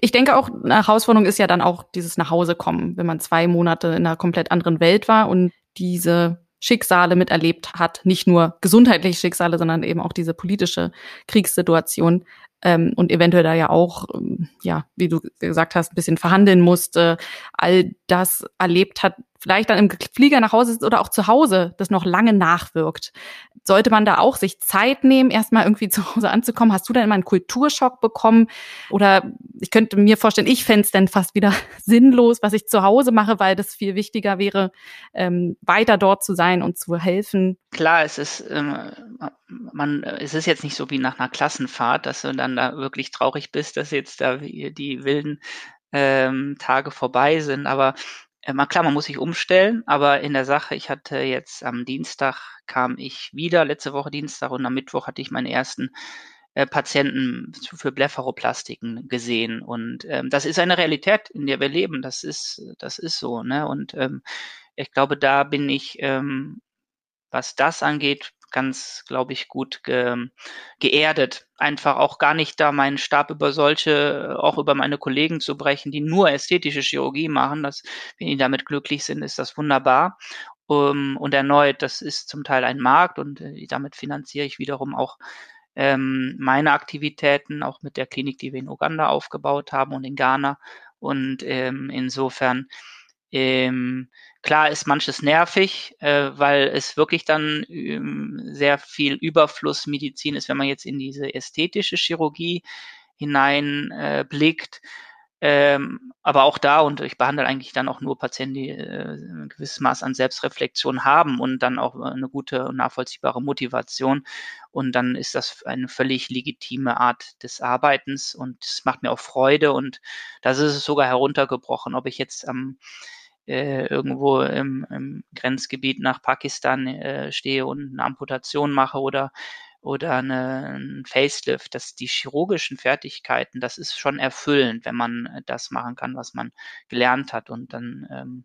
ich denke auch, eine Herausforderung ist ja dann auch dieses Nachhausekommen, wenn man zwei Monate in einer komplett anderen Welt war und diese Schicksale miterlebt hat, nicht nur gesundheitliche Schicksale, sondern eben auch diese politische Kriegssituation ähm, und eventuell da ja auch, ähm, ja, wie du gesagt hast, ein bisschen verhandeln musste, all das erlebt hat, vielleicht dann im Flieger nach Hause sitzt oder auch zu Hause das noch lange nachwirkt. Sollte man da auch sich Zeit nehmen, erstmal irgendwie zu Hause anzukommen? Hast du dann immer einen Kulturschock bekommen? Oder ich könnte mir vorstellen, ich fände es dann fast wieder sinnlos, was ich zu Hause mache, weil das viel wichtiger wäre, ähm, weiter dort zu sein und zu helfen. Klar, es ist, ähm, man, es ist jetzt nicht so wie nach einer Klassenfahrt, dass du dann da wirklich traurig bist, dass jetzt da die wilden ähm, Tage vorbei sind. Aber äh, klar, man muss sich umstellen, aber in der Sache, ich hatte jetzt am Dienstag kam ich wieder, letzte Woche Dienstag und am Mittwoch hatte ich meine ersten äh, Patienten für Blepharoplastiken gesehen. Und ähm, das ist eine Realität, in der wir leben. Das ist, das ist so. Ne? Und ähm, ich glaube, da bin ich, ähm, was das angeht, ganz, glaube ich, gut ge geerdet. Einfach auch gar nicht da meinen Stab über solche, auch über meine Kollegen zu brechen, die nur ästhetische Chirurgie machen. Das, wenn die damit glücklich sind, ist das wunderbar. Um, und erneut, das ist zum Teil ein Markt und äh, damit finanziere ich wiederum auch ähm, meine Aktivitäten, auch mit der Klinik, die wir in Uganda aufgebaut haben und in Ghana. Und ähm, insofern ähm, klar ist manches nervig, äh, weil es wirklich dann ähm, sehr viel Überflussmedizin ist, wenn man jetzt in diese ästhetische Chirurgie hineinblickt. Äh, ähm, aber auch da, und ich behandle eigentlich dann auch nur Patienten, die äh, ein gewisses Maß an Selbstreflexion haben und dann auch eine gute und nachvollziehbare Motivation. Und dann ist das eine völlig legitime Art des Arbeitens und es macht mir auch Freude und das ist es sogar heruntergebrochen, ob ich jetzt am äh, irgendwo im, im, Grenzgebiet nach Pakistan äh, stehe und eine Amputation mache oder oder eine, ein Facelift, dass die chirurgischen Fertigkeiten, das ist schon erfüllend, wenn man äh, das machen kann, was man gelernt hat. Und dann ähm,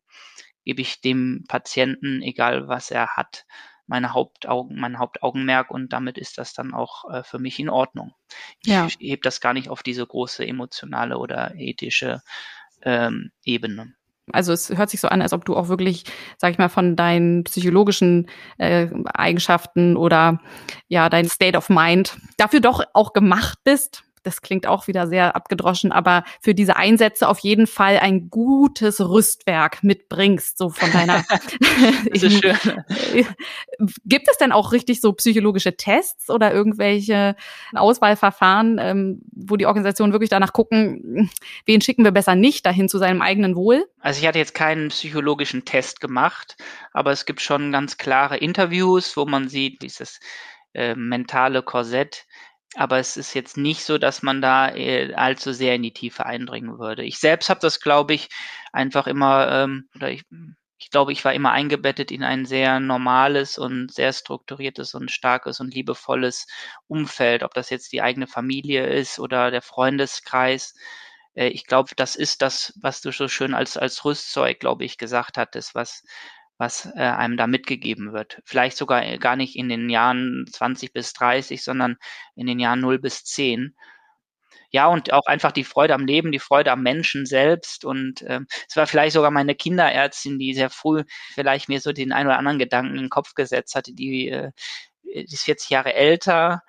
gebe ich dem Patienten, egal was er hat, meine Hauptaugen, mein Hauptaugenmerk und damit ist das dann auch äh, für mich in Ordnung. Ich ja. hebe das gar nicht auf diese große emotionale oder ethische ähm, Ebene. Also es hört sich so an, als ob du auch wirklich, sag ich mal, von deinen psychologischen äh, Eigenschaften oder ja, dein State of Mind dafür doch auch gemacht bist, das klingt auch wieder sehr abgedroschen, aber für diese Einsätze auf jeden Fall ein gutes Rüstwerk mitbringst, so von deiner. das ist schön. Gibt es denn auch richtig so psychologische Tests oder irgendwelche Auswahlverfahren, ähm, wo die Organisationen wirklich danach gucken, wen schicken wir besser nicht dahin zu seinem eigenen Wohl? Also ich hatte jetzt keinen psychologischen Test gemacht, aber es gibt schon ganz klare Interviews, wo man sieht, dieses äh, mentale Korsett aber es ist jetzt nicht so, dass man da äh, allzu sehr in die Tiefe eindringen würde. Ich selbst habe das, glaube ich, einfach immer, ähm, oder ich, ich glaube, ich war immer eingebettet in ein sehr normales und sehr strukturiertes und starkes und liebevolles Umfeld, ob das jetzt die eigene Familie ist oder der Freundeskreis. Äh, ich glaube, das ist das, was du so schön als, als Rüstzeug, glaube ich, gesagt hattest, was was äh, einem da mitgegeben wird. Vielleicht sogar äh, gar nicht in den Jahren 20 bis 30, sondern in den Jahren 0 bis 10. Ja, und auch einfach die Freude am Leben, die Freude am Menschen selbst. Und ähm, es war vielleicht sogar meine Kinderärztin, die sehr früh vielleicht mir so den ein oder anderen Gedanken in den Kopf gesetzt hatte, die, äh, ist 40 Jahre älter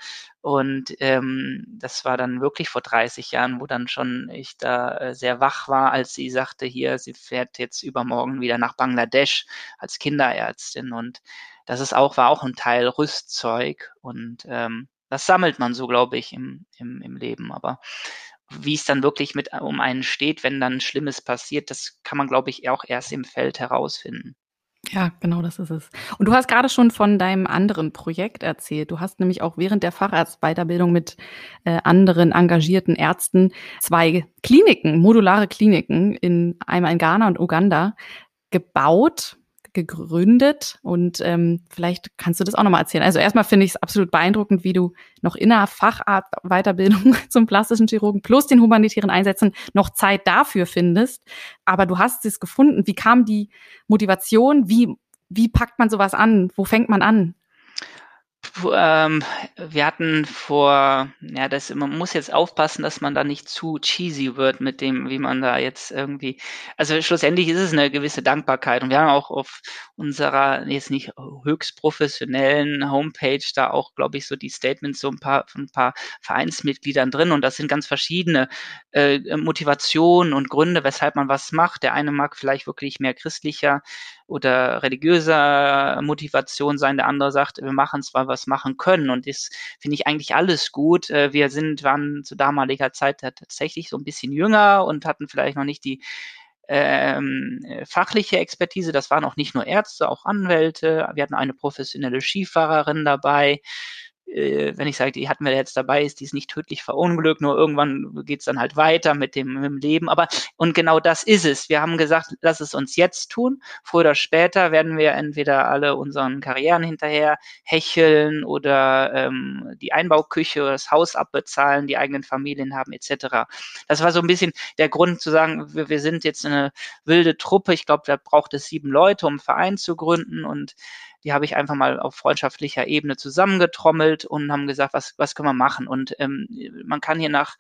und ähm, das war dann wirklich vor 30 Jahren, wo dann schon ich da äh, sehr wach war, als sie sagte, hier, sie fährt jetzt übermorgen wieder nach Bangladesch als Kinderärztin. Und das ist auch, war auch ein Teil Rüstzeug. Und ähm, das sammelt man so, glaube ich, im, im, im Leben. Aber wie es dann wirklich mit um einen steht, wenn dann Schlimmes passiert, das kann man, glaube ich, auch erst im Feld herausfinden. Ja, genau, das ist es. Und du hast gerade schon von deinem anderen Projekt erzählt. Du hast nämlich auch während der Facharztweiterbildung mit äh, anderen engagierten Ärzten zwei Kliniken, modulare Kliniken in einmal in Ghana und Uganda gebaut gegründet und ähm, vielleicht kannst du das auch nochmal erzählen. Also erstmal finde ich es absolut beeindruckend, wie du noch in der Fachart-Weiterbildung zum plastischen Chirurgen plus den humanitären Einsätzen noch Zeit dafür findest. Aber du hast es gefunden. Wie kam die Motivation? Wie, wie packt man sowas an? Wo fängt man an? Ähm, wir hatten vor, ja, das, man muss jetzt aufpassen, dass man da nicht zu cheesy wird mit dem, wie man da jetzt irgendwie, also schlussendlich ist es eine gewisse Dankbarkeit und wir haben auch auf unserer jetzt nicht höchst professionellen Homepage da auch, glaube ich, so die Statements so ein paar von ein paar Vereinsmitgliedern drin und das sind ganz verschiedene äh, Motivationen und Gründe, weshalb man was macht. Der eine mag vielleicht wirklich mehr christlicher oder religiöser Motivation sein. Der andere sagt, wir machen zwar was machen können. Und das finde ich eigentlich alles gut. Äh, wir sind, waren zu damaliger Zeit tatsächlich so ein bisschen jünger und hatten vielleicht noch nicht die ähm, fachliche Expertise. Das waren auch nicht nur Ärzte, auch Anwälte. Wir hatten eine professionelle Skifahrerin dabei äh, wenn ich sage, die hatten wir jetzt dabei, ist die ist nicht tödlich verunglückt, nur irgendwann geht's dann halt weiter mit dem, mit dem Leben. Aber und genau das ist es. Wir haben gesagt, lass es uns jetzt tun. Früher oder später werden wir entweder alle unseren Karrieren hinterher hecheln oder ähm, die Einbauküche oder das Haus abbezahlen, die eigenen Familien haben etc. Das war so ein bisschen der Grund zu sagen, wir, wir sind jetzt eine wilde Truppe. Ich glaube, da braucht es sieben Leute, um einen Verein zu gründen und die habe ich einfach mal auf freundschaftlicher Ebene zusammengetrommelt und haben gesagt, was, was können wir machen? Und ähm, man kann hier nach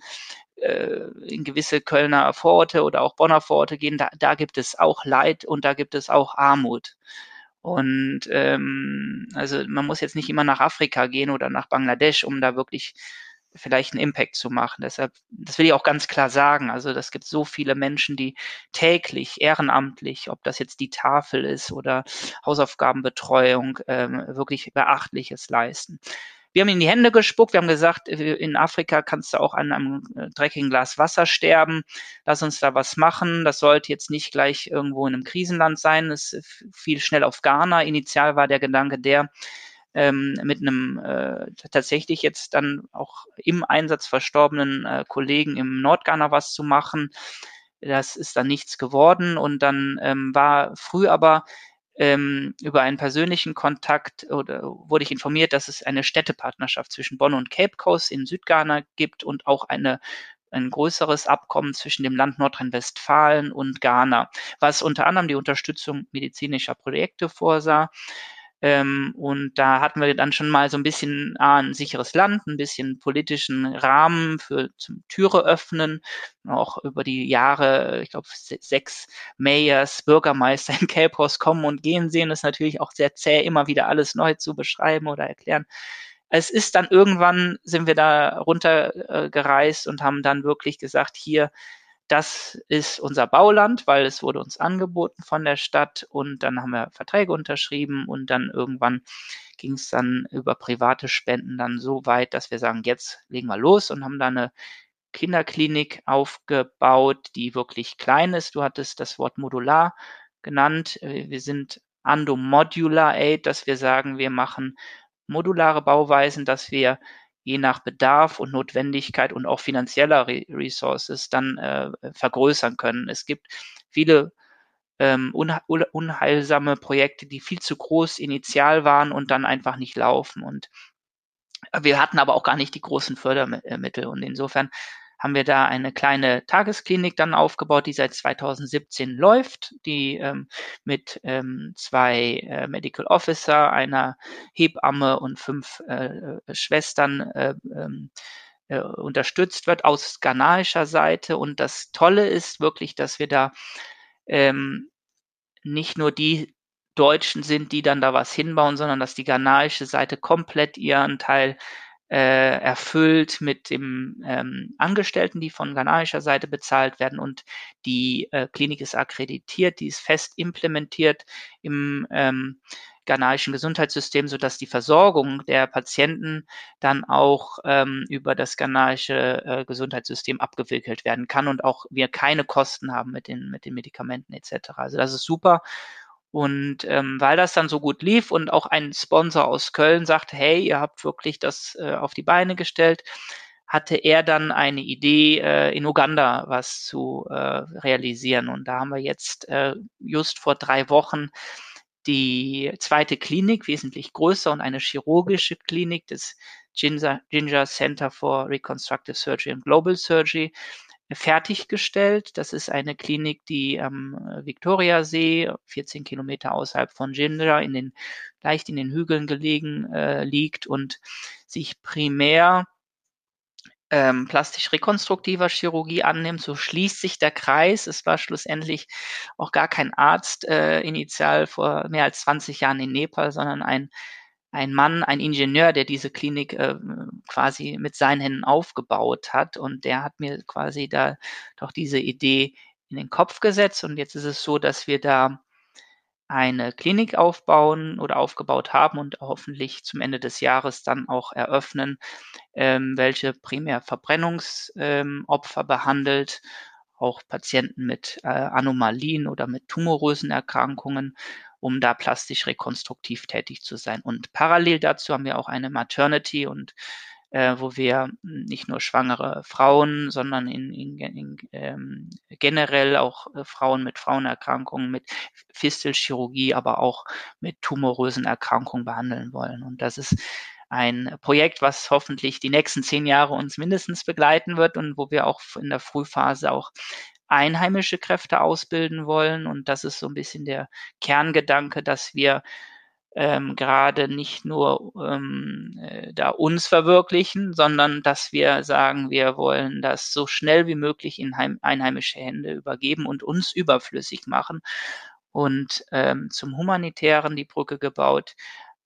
äh, in gewisse Kölner Vororte oder auch Bonner Vororte gehen, da, da gibt es auch Leid und da gibt es auch Armut. Und ähm, also man muss jetzt nicht immer nach Afrika gehen oder nach Bangladesch, um da wirklich vielleicht einen Impact zu machen. Deshalb, das will ich auch ganz klar sagen. Also das gibt so viele Menschen, die täglich ehrenamtlich, ob das jetzt die Tafel ist oder Hausaufgabenbetreuung, ähm, wirklich Beachtliches leisten. Wir haben in die Hände gespuckt, wir haben gesagt, äh, in Afrika kannst du auch an einem äh, dreckigen Glas Wasser sterben. Lass uns da was machen. Das sollte jetzt nicht gleich irgendwo in einem Krisenland sein. Es fiel schnell auf Ghana. Initial war der Gedanke der, ähm, mit einem äh, tatsächlich jetzt dann auch im Einsatz verstorbenen äh, Kollegen im Nordghana was zu machen. Das ist dann nichts geworden und dann ähm, war früh aber ähm, über einen persönlichen Kontakt oder wurde ich informiert, dass es eine Städtepartnerschaft zwischen Bonn und Cape Coast in Südghana gibt und auch eine ein größeres Abkommen zwischen dem Land Nordrhein-Westfalen und Ghana, was unter anderem die Unterstützung medizinischer Projekte vorsah. Ähm, und da hatten wir dann schon mal so ein bisschen ah, ein sicheres Land, ein bisschen politischen Rahmen für zum Türe öffnen. Auch über die Jahre, ich glaube, sechs Mayors, Bürgermeister in House kommen und gehen sehen, ist natürlich auch sehr zäh, immer wieder alles neu zu beschreiben oder erklären. Es ist dann irgendwann sind wir da runtergereist und haben dann wirklich gesagt, hier das ist unser Bauland, weil es wurde uns angeboten von der Stadt und dann haben wir Verträge unterschrieben und dann irgendwann ging es dann über private Spenden dann so weit, dass wir sagen, jetzt legen wir los und haben da eine Kinderklinik aufgebaut, die wirklich klein ist. Du hattest das Wort modular genannt. Wir sind Ando Modular Aid, dass wir sagen, wir machen modulare Bauweisen, dass wir je nach Bedarf und Notwendigkeit und auch finanzieller Re Resources dann äh, vergrößern können. Es gibt viele ähm, unha unheilsame Projekte, die viel zu groß initial waren und dann einfach nicht laufen. Und wir hatten aber auch gar nicht die großen Fördermittel. Und insofern haben wir da eine kleine Tagesklinik dann aufgebaut, die seit 2017 läuft, die ähm, mit ähm, zwei äh, Medical Officer, einer Hebamme und fünf äh, Schwestern äh, ähm, äh, unterstützt wird aus ghanaischer Seite. Und das Tolle ist wirklich, dass wir da ähm, nicht nur die Deutschen sind, die dann da was hinbauen, sondern dass die ghanaische Seite komplett ihren Teil äh, erfüllt mit dem ähm, Angestellten, die von ghanaischer Seite bezahlt werden und die äh, Klinik ist akkreditiert, die ist fest implementiert im ähm, ghanaischen Gesundheitssystem, sodass die Versorgung der Patienten dann auch ähm, über das ghanaische äh, Gesundheitssystem abgewickelt werden kann und auch wir keine Kosten haben mit den, mit den Medikamenten etc. Also das ist super und ähm, weil das dann so gut lief und auch ein Sponsor aus Köln sagte, hey, ihr habt wirklich das äh, auf die Beine gestellt, hatte er dann eine Idee, äh, in Uganda was zu äh, realisieren. Und da haben wir jetzt äh, just vor drei Wochen die zweite Klinik, wesentlich größer und eine chirurgische Klinik des Ginger, Ginger Center for Reconstructive Surgery and Global Surgery fertiggestellt. Das ist eine Klinik, die am Viktoriasee, 14 Kilometer außerhalb von Ginger, in den, leicht in den Hügeln gelegen äh, liegt und sich primär ähm, plastisch-rekonstruktiver Chirurgie annimmt, so schließt sich der Kreis. Es war schlussendlich auch gar kein Arzt äh, initial vor mehr als 20 Jahren in Nepal, sondern ein, ein Mann, ein Ingenieur, der diese Klinik äh, quasi mit seinen Händen aufgebaut hat. Und der hat mir quasi da doch diese Idee in den Kopf gesetzt. Und jetzt ist es so, dass wir da eine Klinik aufbauen oder aufgebaut haben und hoffentlich zum Ende des Jahres dann auch eröffnen, ähm, welche primär Verbrennungsopfer ähm, behandelt, auch Patienten mit äh, Anomalien oder mit tumorösen Erkrankungen, um da plastisch rekonstruktiv tätig zu sein. Und parallel dazu haben wir auch eine Maternity und äh, wo wir nicht nur schwangere Frauen, sondern in, in, in ähm, generell auch äh, Frauen mit Frauenerkrankungen, mit Fistelchirurgie, aber auch mit tumorösen Erkrankungen behandeln wollen. Und das ist ein Projekt, was hoffentlich die nächsten zehn Jahre uns mindestens begleiten wird und wo wir auch in der Frühphase auch einheimische Kräfte ausbilden wollen. Und das ist so ein bisschen der Kerngedanke, dass wir ähm, gerade nicht nur ähm, äh, da uns verwirklichen, sondern dass wir sagen, wir wollen das so schnell wie möglich in heim, einheimische Hände übergeben und uns überflüssig machen. Und ähm, zum Humanitären die Brücke gebaut.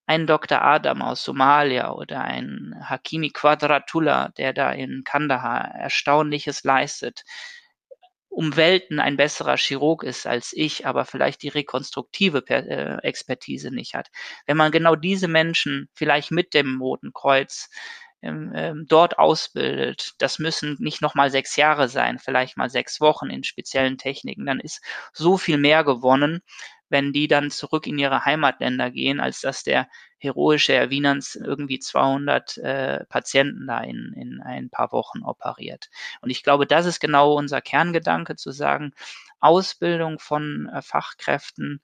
Ein Dr. Adam aus Somalia oder ein Hakimi Quadratullah, der da in Kandahar Erstaunliches leistet, um Welten ein besserer Chirurg ist als ich, aber vielleicht die rekonstruktive äh, Expertise nicht hat. Wenn man genau diese Menschen vielleicht mit dem Roten Kreuz ähm, ähm, dort ausbildet, das müssen nicht nochmal sechs Jahre sein, vielleicht mal sechs Wochen in speziellen Techniken, dann ist so viel mehr gewonnen, wenn die dann zurück in ihre Heimatländer gehen, als dass der heroische Herr Wienerns irgendwie 200 äh, Patienten da in, in ein paar Wochen operiert. Und ich glaube, das ist genau unser Kerngedanke, zu sagen, Ausbildung von äh, Fachkräften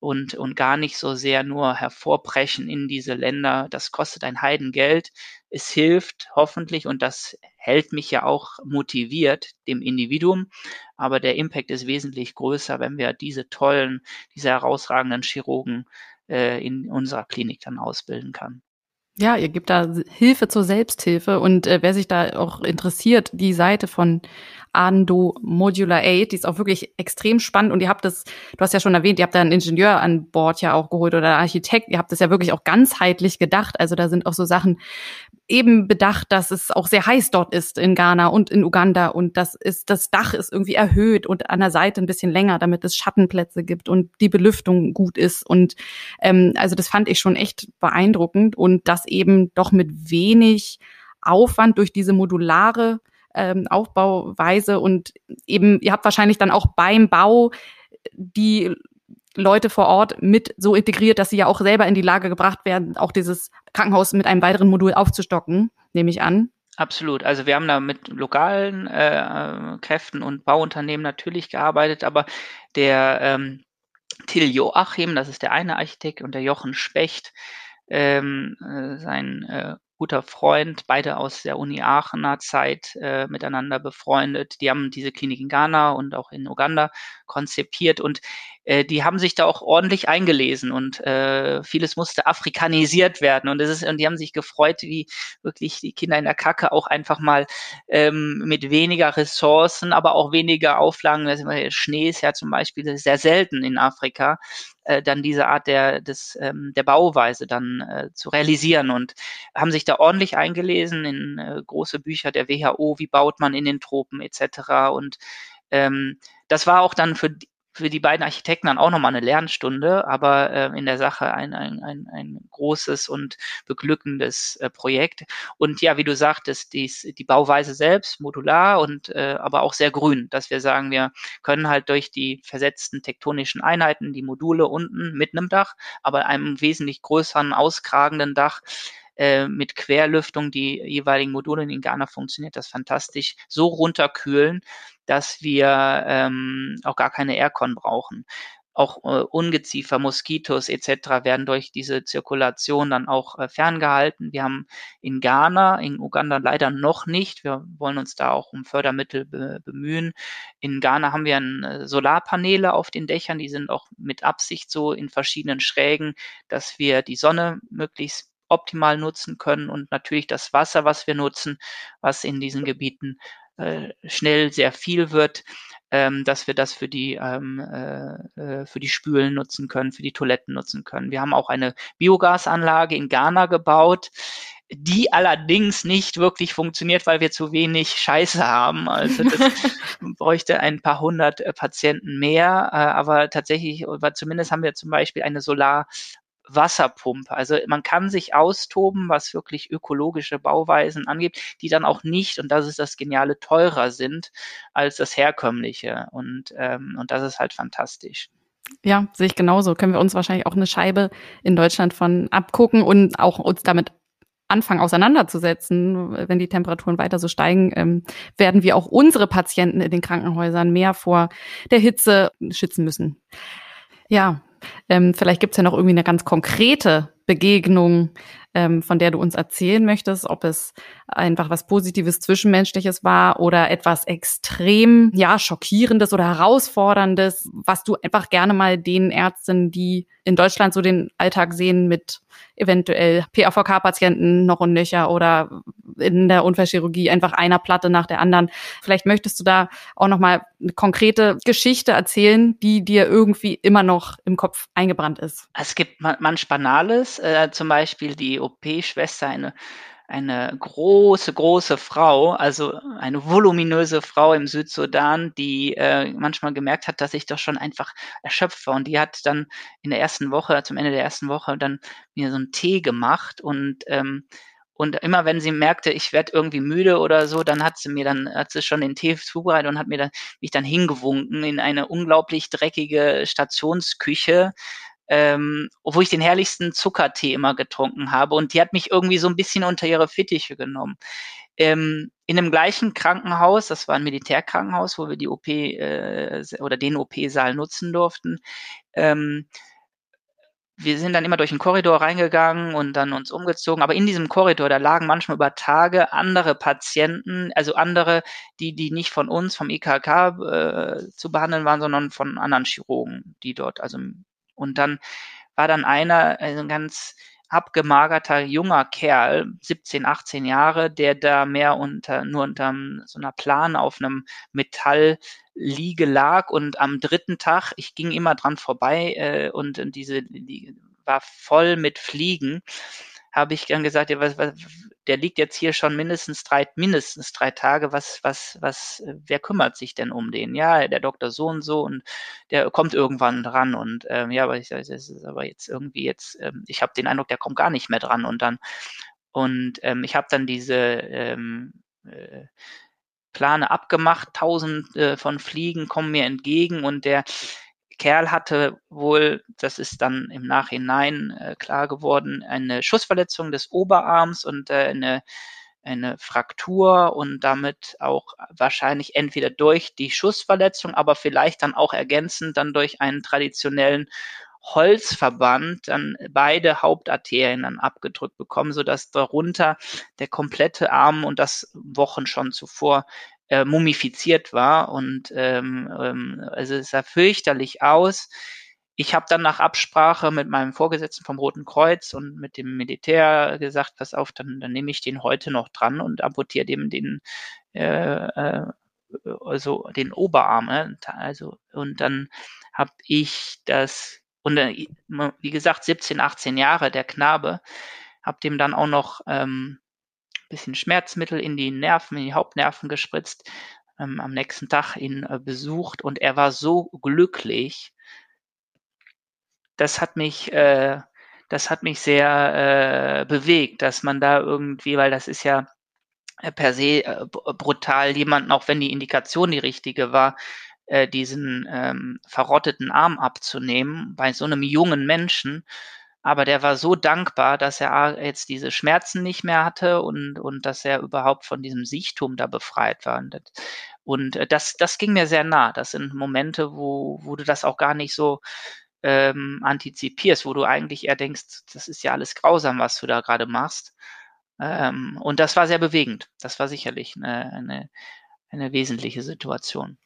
und, und gar nicht so sehr nur hervorbrechen in diese Länder. Das kostet ein Heidengeld. Es hilft hoffentlich und das hält mich ja auch motiviert, dem Individuum. Aber der Impact ist wesentlich größer, wenn wir diese tollen, diese herausragenden Chirurgen äh, in unserer Klinik dann ausbilden kann. Ja, ihr gebt da Hilfe zur Selbsthilfe und äh, wer sich da auch interessiert, die Seite von Ando Modular Aid, die ist auch wirklich extrem spannend. Und ihr habt das, du hast ja schon erwähnt, ihr habt da einen Ingenieur an Bord ja auch geholt oder Architekt, ihr habt das ja wirklich auch ganzheitlich gedacht, also da sind auch so Sachen eben bedacht, dass es auch sehr heiß dort ist in Ghana und in Uganda. Und das ist, das Dach ist irgendwie erhöht und an der Seite ein bisschen länger, damit es Schattenplätze gibt und die Belüftung gut ist. Und ähm, also das fand ich schon echt beeindruckend. Und das eben doch mit wenig Aufwand durch diese modulare ähm, Aufbauweise und eben, ihr habt wahrscheinlich dann auch beim Bau die Leute vor Ort mit so integriert, dass sie ja auch selber in die Lage gebracht werden, auch dieses Krankenhaus mit einem weiteren Modul aufzustocken, nehme ich an. Absolut. Also wir haben da mit lokalen äh, Kräften und Bauunternehmen natürlich gearbeitet, aber der ähm, Till Joachim, das ist der eine Architekt, und der Jochen Specht, ähm, äh, sein äh, guter Freund, beide aus der Uni Aachener Zeit äh, miteinander befreundet. Die haben diese Klinik in Ghana und auch in Uganda konzipiert und äh, die haben sich da auch ordentlich eingelesen und äh, vieles musste afrikanisiert werden und es ist und die haben sich gefreut, wie wirklich die Kinder in der Kacke auch einfach mal ähm, mit weniger Ressourcen, aber auch weniger Auflagen, also Schnee ist ja zum Beispiel sehr selten in Afrika, äh, dann diese Art der des ähm, der Bauweise dann äh, zu realisieren und haben sich da ordentlich eingelesen in äh, große Bücher der WHO, wie baut man in den Tropen etc. und ähm, das war auch dann für für die beiden Architekten dann auch nochmal eine Lernstunde, aber äh, in der Sache ein, ein, ein, ein großes und beglückendes äh, Projekt. Und ja, wie du sagtest, dies, die Bauweise selbst modular und äh, aber auch sehr grün, dass wir sagen, wir können halt durch die versetzten tektonischen Einheiten, die Module unten mit einem Dach, aber einem wesentlich größeren, auskragenden Dach, äh, mit Querlüftung die jeweiligen Module in Ghana funktioniert das fantastisch, so runterkühlen, dass wir ähm, auch gar keine Aircon brauchen. auch äh, Ungeziefer, Moskitos etc. werden durch diese Zirkulation dann auch äh, ferngehalten. Wir haben in Ghana, in Uganda leider noch nicht. Wir wollen uns da auch um Fördermittel be bemühen. In Ghana haben wir ein, äh, Solarpaneele auf den Dächern, die sind auch mit Absicht so in verschiedenen Schrägen, dass wir die Sonne möglichst optimal nutzen können und natürlich das Wasser, was wir nutzen, was in diesen Gebieten äh, schnell sehr viel wird, ähm, dass wir das für die, ähm, äh, äh, für die Spülen nutzen können, für die Toiletten nutzen können. Wir haben auch eine Biogasanlage in Ghana gebaut, die allerdings nicht wirklich funktioniert, weil wir zu wenig Scheiße haben. Also das bräuchte ein paar hundert äh, Patienten mehr, äh, aber tatsächlich, aber zumindest haben wir zum Beispiel eine Solar Wasserpumpe. Also man kann sich austoben, was wirklich ökologische Bauweisen angeht, die dann auch nicht, und das ist das Geniale, teurer sind als das herkömmliche. Und, ähm, und das ist halt fantastisch. Ja, sehe ich genauso. Können wir uns wahrscheinlich auch eine Scheibe in Deutschland von abgucken und auch uns damit anfangen auseinanderzusetzen, wenn die Temperaturen weiter so steigen, ähm, werden wir auch unsere Patienten in den Krankenhäusern mehr vor der Hitze schützen müssen. Ja, ähm, vielleicht gibt's ja noch irgendwie eine ganz konkrete Begegnung, ähm, von der du uns erzählen möchtest, ob es einfach was Positives, Zwischenmenschliches war oder etwas extrem, ja, schockierendes oder herausforderndes, was du einfach gerne mal den Ärzten, die in Deutschland so den Alltag sehen mit eventuell PAVK-Patienten noch und nöcher oder in der Unfallchirurgie einfach einer Platte nach der anderen. Vielleicht möchtest du da auch noch mal eine konkrete Geschichte erzählen, die dir irgendwie immer noch im Kopf eingebrannt ist. Es gibt manch Banales, äh, zum Beispiel die OP-Schwester, eine eine große, große Frau, also eine voluminöse Frau im Südsudan, die äh, manchmal gemerkt hat, dass ich doch schon einfach erschöpft war. Und die hat dann in der ersten Woche, zum Ende der ersten Woche, dann mir so einen Tee gemacht und ähm, und immer wenn sie merkte, ich werde irgendwie müde oder so, dann hat sie mir dann, hat sie schon den Tee zubereitet und hat mir dann, mich dann hingewunken in eine unglaublich dreckige Stationsküche, ähm, wo ich den herrlichsten Zuckertee immer getrunken habe. Und die hat mich irgendwie so ein bisschen unter ihre Fittiche genommen. Ähm, in dem gleichen Krankenhaus, das war ein Militärkrankenhaus, wo wir die OP äh, oder den OP-Saal nutzen durften, ähm, wir sind dann immer durch den Korridor reingegangen und dann uns umgezogen. Aber in diesem Korridor, da lagen manchmal über Tage andere Patienten, also andere, die, die nicht von uns, vom IKK äh, zu behandeln waren, sondern von anderen Chirurgen, die dort, also und dann war dann einer, also ein ganz abgemagerter junger Kerl, 17, 18 Jahre, der da mehr unter, nur unter so einer Plan auf einem Metallliege lag. Und am dritten Tag, ich ging immer dran vorbei äh, und diese die war voll mit Fliegen habe ich dann gesagt, ja, was, was, der liegt jetzt hier schon mindestens drei, mindestens drei Tage, was, was, was, wer kümmert sich denn um den? Ja, der Doktor so und so und der kommt irgendwann dran und ähm, ja, aber ich das ist aber jetzt irgendwie jetzt, ähm, ich habe den Eindruck, der kommt gar nicht mehr dran und dann und ähm, ich habe dann diese ähm, äh, Plane abgemacht, tausend äh, von Fliegen kommen mir entgegen und der Kerl hatte wohl, das ist dann im Nachhinein äh, klar geworden, eine Schussverletzung des Oberarms und äh, eine, eine Fraktur und damit auch wahrscheinlich entweder durch die Schussverletzung, aber vielleicht dann auch ergänzend dann durch einen traditionellen Holzverband dann beide Hauptarterien dann abgedrückt bekommen, sodass darunter der komplette Arm und das Wochen schon zuvor äh, mumifiziert war und ähm, ähm, also es sah fürchterlich aus. Ich habe dann nach Absprache mit meinem Vorgesetzten vom Roten Kreuz und mit dem Militär gesagt, pass auf, dann, dann nehme ich den heute noch dran und amputiere dem den äh, äh, also den Oberarm. Äh, also und dann habe ich das und wie gesagt 17, 18 Jahre der Knabe, habe dem dann auch noch ähm, bisschen Schmerzmittel in die Nerven, in die Hauptnerven gespritzt, ähm, am nächsten Tag ihn äh, besucht und er war so glücklich. Das hat mich, äh, das hat mich sehr äh, bewegt, dass man da irgendwie, weil das ist ja äh, per se äh, brutal, jemanden, auch wenn die Indikation die richtige war, äh, diesen ähm, verrotteten Arm abzunehmen bei so einem jungen Menschen aber der war so dankbar, dass er jetzt diese Schmerzen nicht mehr hatte und, und dass er überhaupt von diesem Sichtum da befreit war. Und, äh, das, das ging mir sehr nah. Das sind Momente, wo, wo du das auch gar nicht so ähm, antizipierst, wo du eigentlich eher denkst, das ist ja alles grausam, was du da gerade machst. Ähm, und das war sehr bewegend. Das war sicherlich eine, eine, eine wesentliche Situation.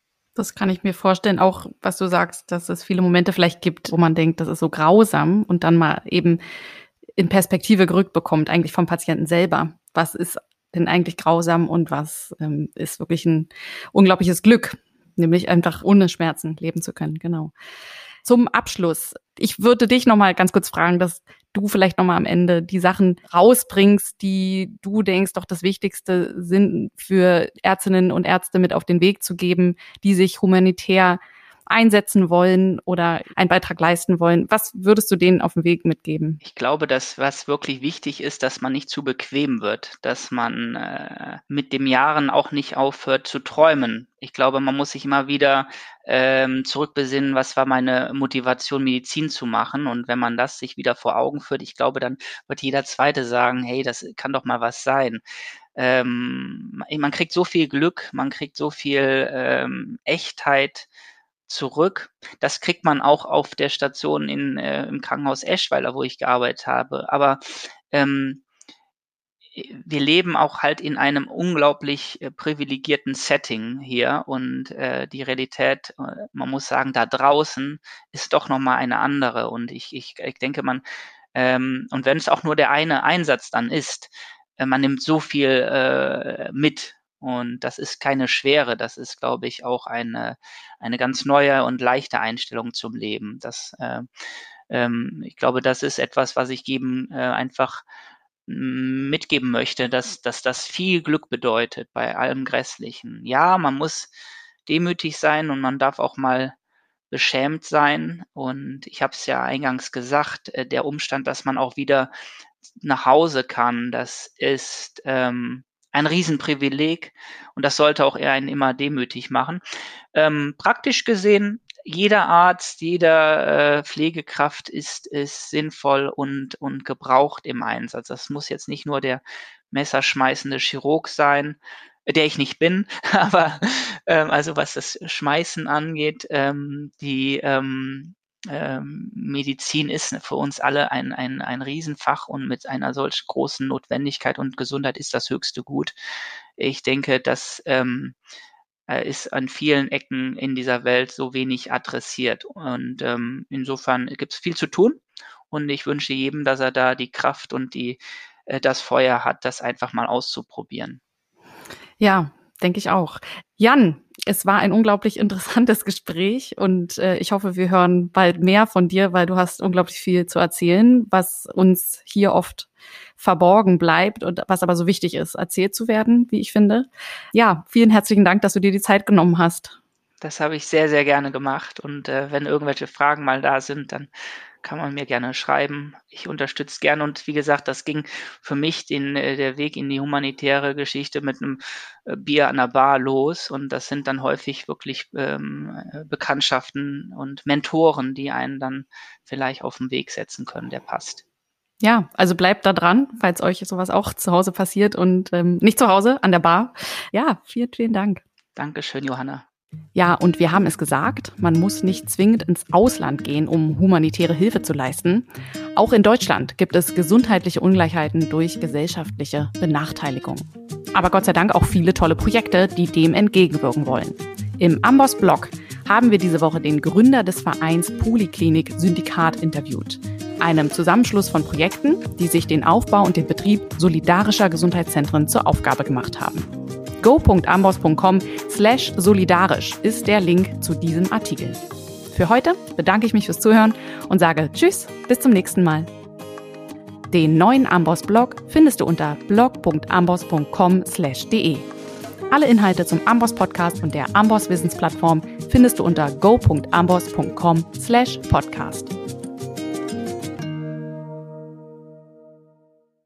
Das kann ich mir vorstellen, auch was du sagst, dass es viele Momente vielleicht gibt, wo man denkt, das ist so grausam und dann mal eben in Perspektive gerückt bekommt, eigentlich vom Patienten selber. Was ist denn eigentlich grausam und was ähm, ist wirklich ein unglaubliches Glück, nämlich einfach ohne Schmerzen leben zu können, genau. Zum Abschluss, ich würde dich noch mal ganz kurz fragen, dass du vielleicht noch mal am Ende die Sachen rausbringst, die du denkst, doch das Wichtigste sind für Ärztinnen und Ärzte mit auf den Weg zu geben, die sich humanitär einsetzen wollen oder einen Beitrag leisten wollen. Was würdest du denen auf dem Weg mitgeben? Ich glaube, dass was wirklich wichtig ist, dass man nicht zu bequem wird, dass man äh, mit dem Jahren auch nicht aufhört zu träumen. Ich glaube, man muss sich immer wieder ähm, zurückbesinnen, was war meine Motivation, Medizin zu machen. Und wenn man das sich wieder vor Augen führt, ich glaube, dann wird jeder Zweite sagen, hey, das kann doch mal was sein. Ähm, man kriegt so viel Glück, man kriegt so viel ähm, Echtheit, zurück. Das kriegt man auch auf der Station in, äh, im Krankenhaus Eschweiler, wo ich gearbeitet habe. Aber ähm, wir leben auch halt in einem unglaublich äh, privilegierten Setting hier und äh, die Realität, äh, man muss sagen, da draußen ist doch nochmal eine andere und ich, ich, ich denke, man, ähm, und wenn es auch nur der eine Einsatz dann ist, äh, man nimmt so viel äh, mit und das ist keine Schwere, das ist, glaube ich, auch eine, eine ganz neue und leichte Einstellung zum Leben. Das, äh, ähm, ich glaube, das ist etwas, was ich geben, äh, einfach mitgeben möchte, dass, dass das viel Glück bedeutet bei allem Grässlichen. Ja, man muss demütig sein und man darf auch mal beschämt sein. Und ich habe es ja eingangs gesagt, äh, der Umstand, dass man auch wieder nach Hause kann, das ist ähm, ein Riesenprivileg und das sollte auch eher einen immer demütig machen. Ähm, praktisch gesehen, jeder Arzt, jeder äh, Pflegekraft ist, ist sinnvoll und, und gebraucht im Einsatz. Das muss jetzt nicht nur der messerschmeißende Chirurg sein, der ich nicht bin, aber ähm, also was das Schmeißen angeht, ähm, die ähm, ähm, Medizin ist für uns alle ein, ein, ein Riesenfach und mit einer solch großen Notwendigkeit und Gesundheit ist das höchste Gut. Ich denke, das ähm, äh, ist an vielen Ecken in dieser Welt so wenig adressiert. Und ähm, insofern gibt es viel zu tun. Und ich wünsche jedem, dass er da die Kraft und die, äh, das Feuer hat, das einfach mal auszuprobieren. Ja, denke ich auch. Jan, es war ein unglaublich interessantes Gespräch und äh, ich hoffe, wir hören bald mehr von dir, weil du hast unglaublich viel zu erzählen, was uns hier oft verborgen bleibt und was aber so wichtig ist, erzählt zu werden, wie ich finde. Ja, vielen herzlichen Dank, dass du dir die Zeit genommen hast. Das habe ich sehr, sehr gerne gemacht und äh, wenn irgendwelche Fragen mal da sind, dann kann man mir gerne schreiben. Ich unterstütze gerne und wie gesagt, das ging für mich den, äh, der Weg in die humanitäre Geschichte mit einem äh, Bier an der Bar los und das sind dann häufig wirklich ähm, äh, Bekanntschaften und Mentoren, die einen dann vielleicht auf den Weg setzen können, der passt. Ja, also bleibt da dran, falls euch sowas auch zu Hause passiert und ähm, nicht zu Hause, an der Bar. Ja, vielen, vielen Dank. Dankeschön, Johanna. Ja, und wir haben es gesagt, man muss nicht zwingend ins Ausland gehen, um humanitäre Hilfe zu leisten. Auch in Deutschland gibt es gesundheitliche Ungleichheiten durch gesellschaftliche Benachteiligung. Aber Gott sei Dank auch viele tolle Projekte, die dem entgegenwirken wollen. Im Amboss Blog haben wir diese Woche den Gründer des Vereins Poliklinik Syndikat interviewt, einem Zusammenschluss von Projekten, die sich den Aufbau und den Betrieb solidarischer Gesundheitszentren zur Aufgabe gemacht haben go.amboss.com slash solidarisch ist der Link zu diesem Artikel. Für heute bedanke ich mich fürs Zuhören und sage Tschüss, bis zum nächsten Mal. Den neuen Amboss-Blog findest du unter blog.amboss.com/de. Alle Inhalte zum Amboss-Podcast und der Amboss Wissensplattform findest du unter go.amboss.com/podcast.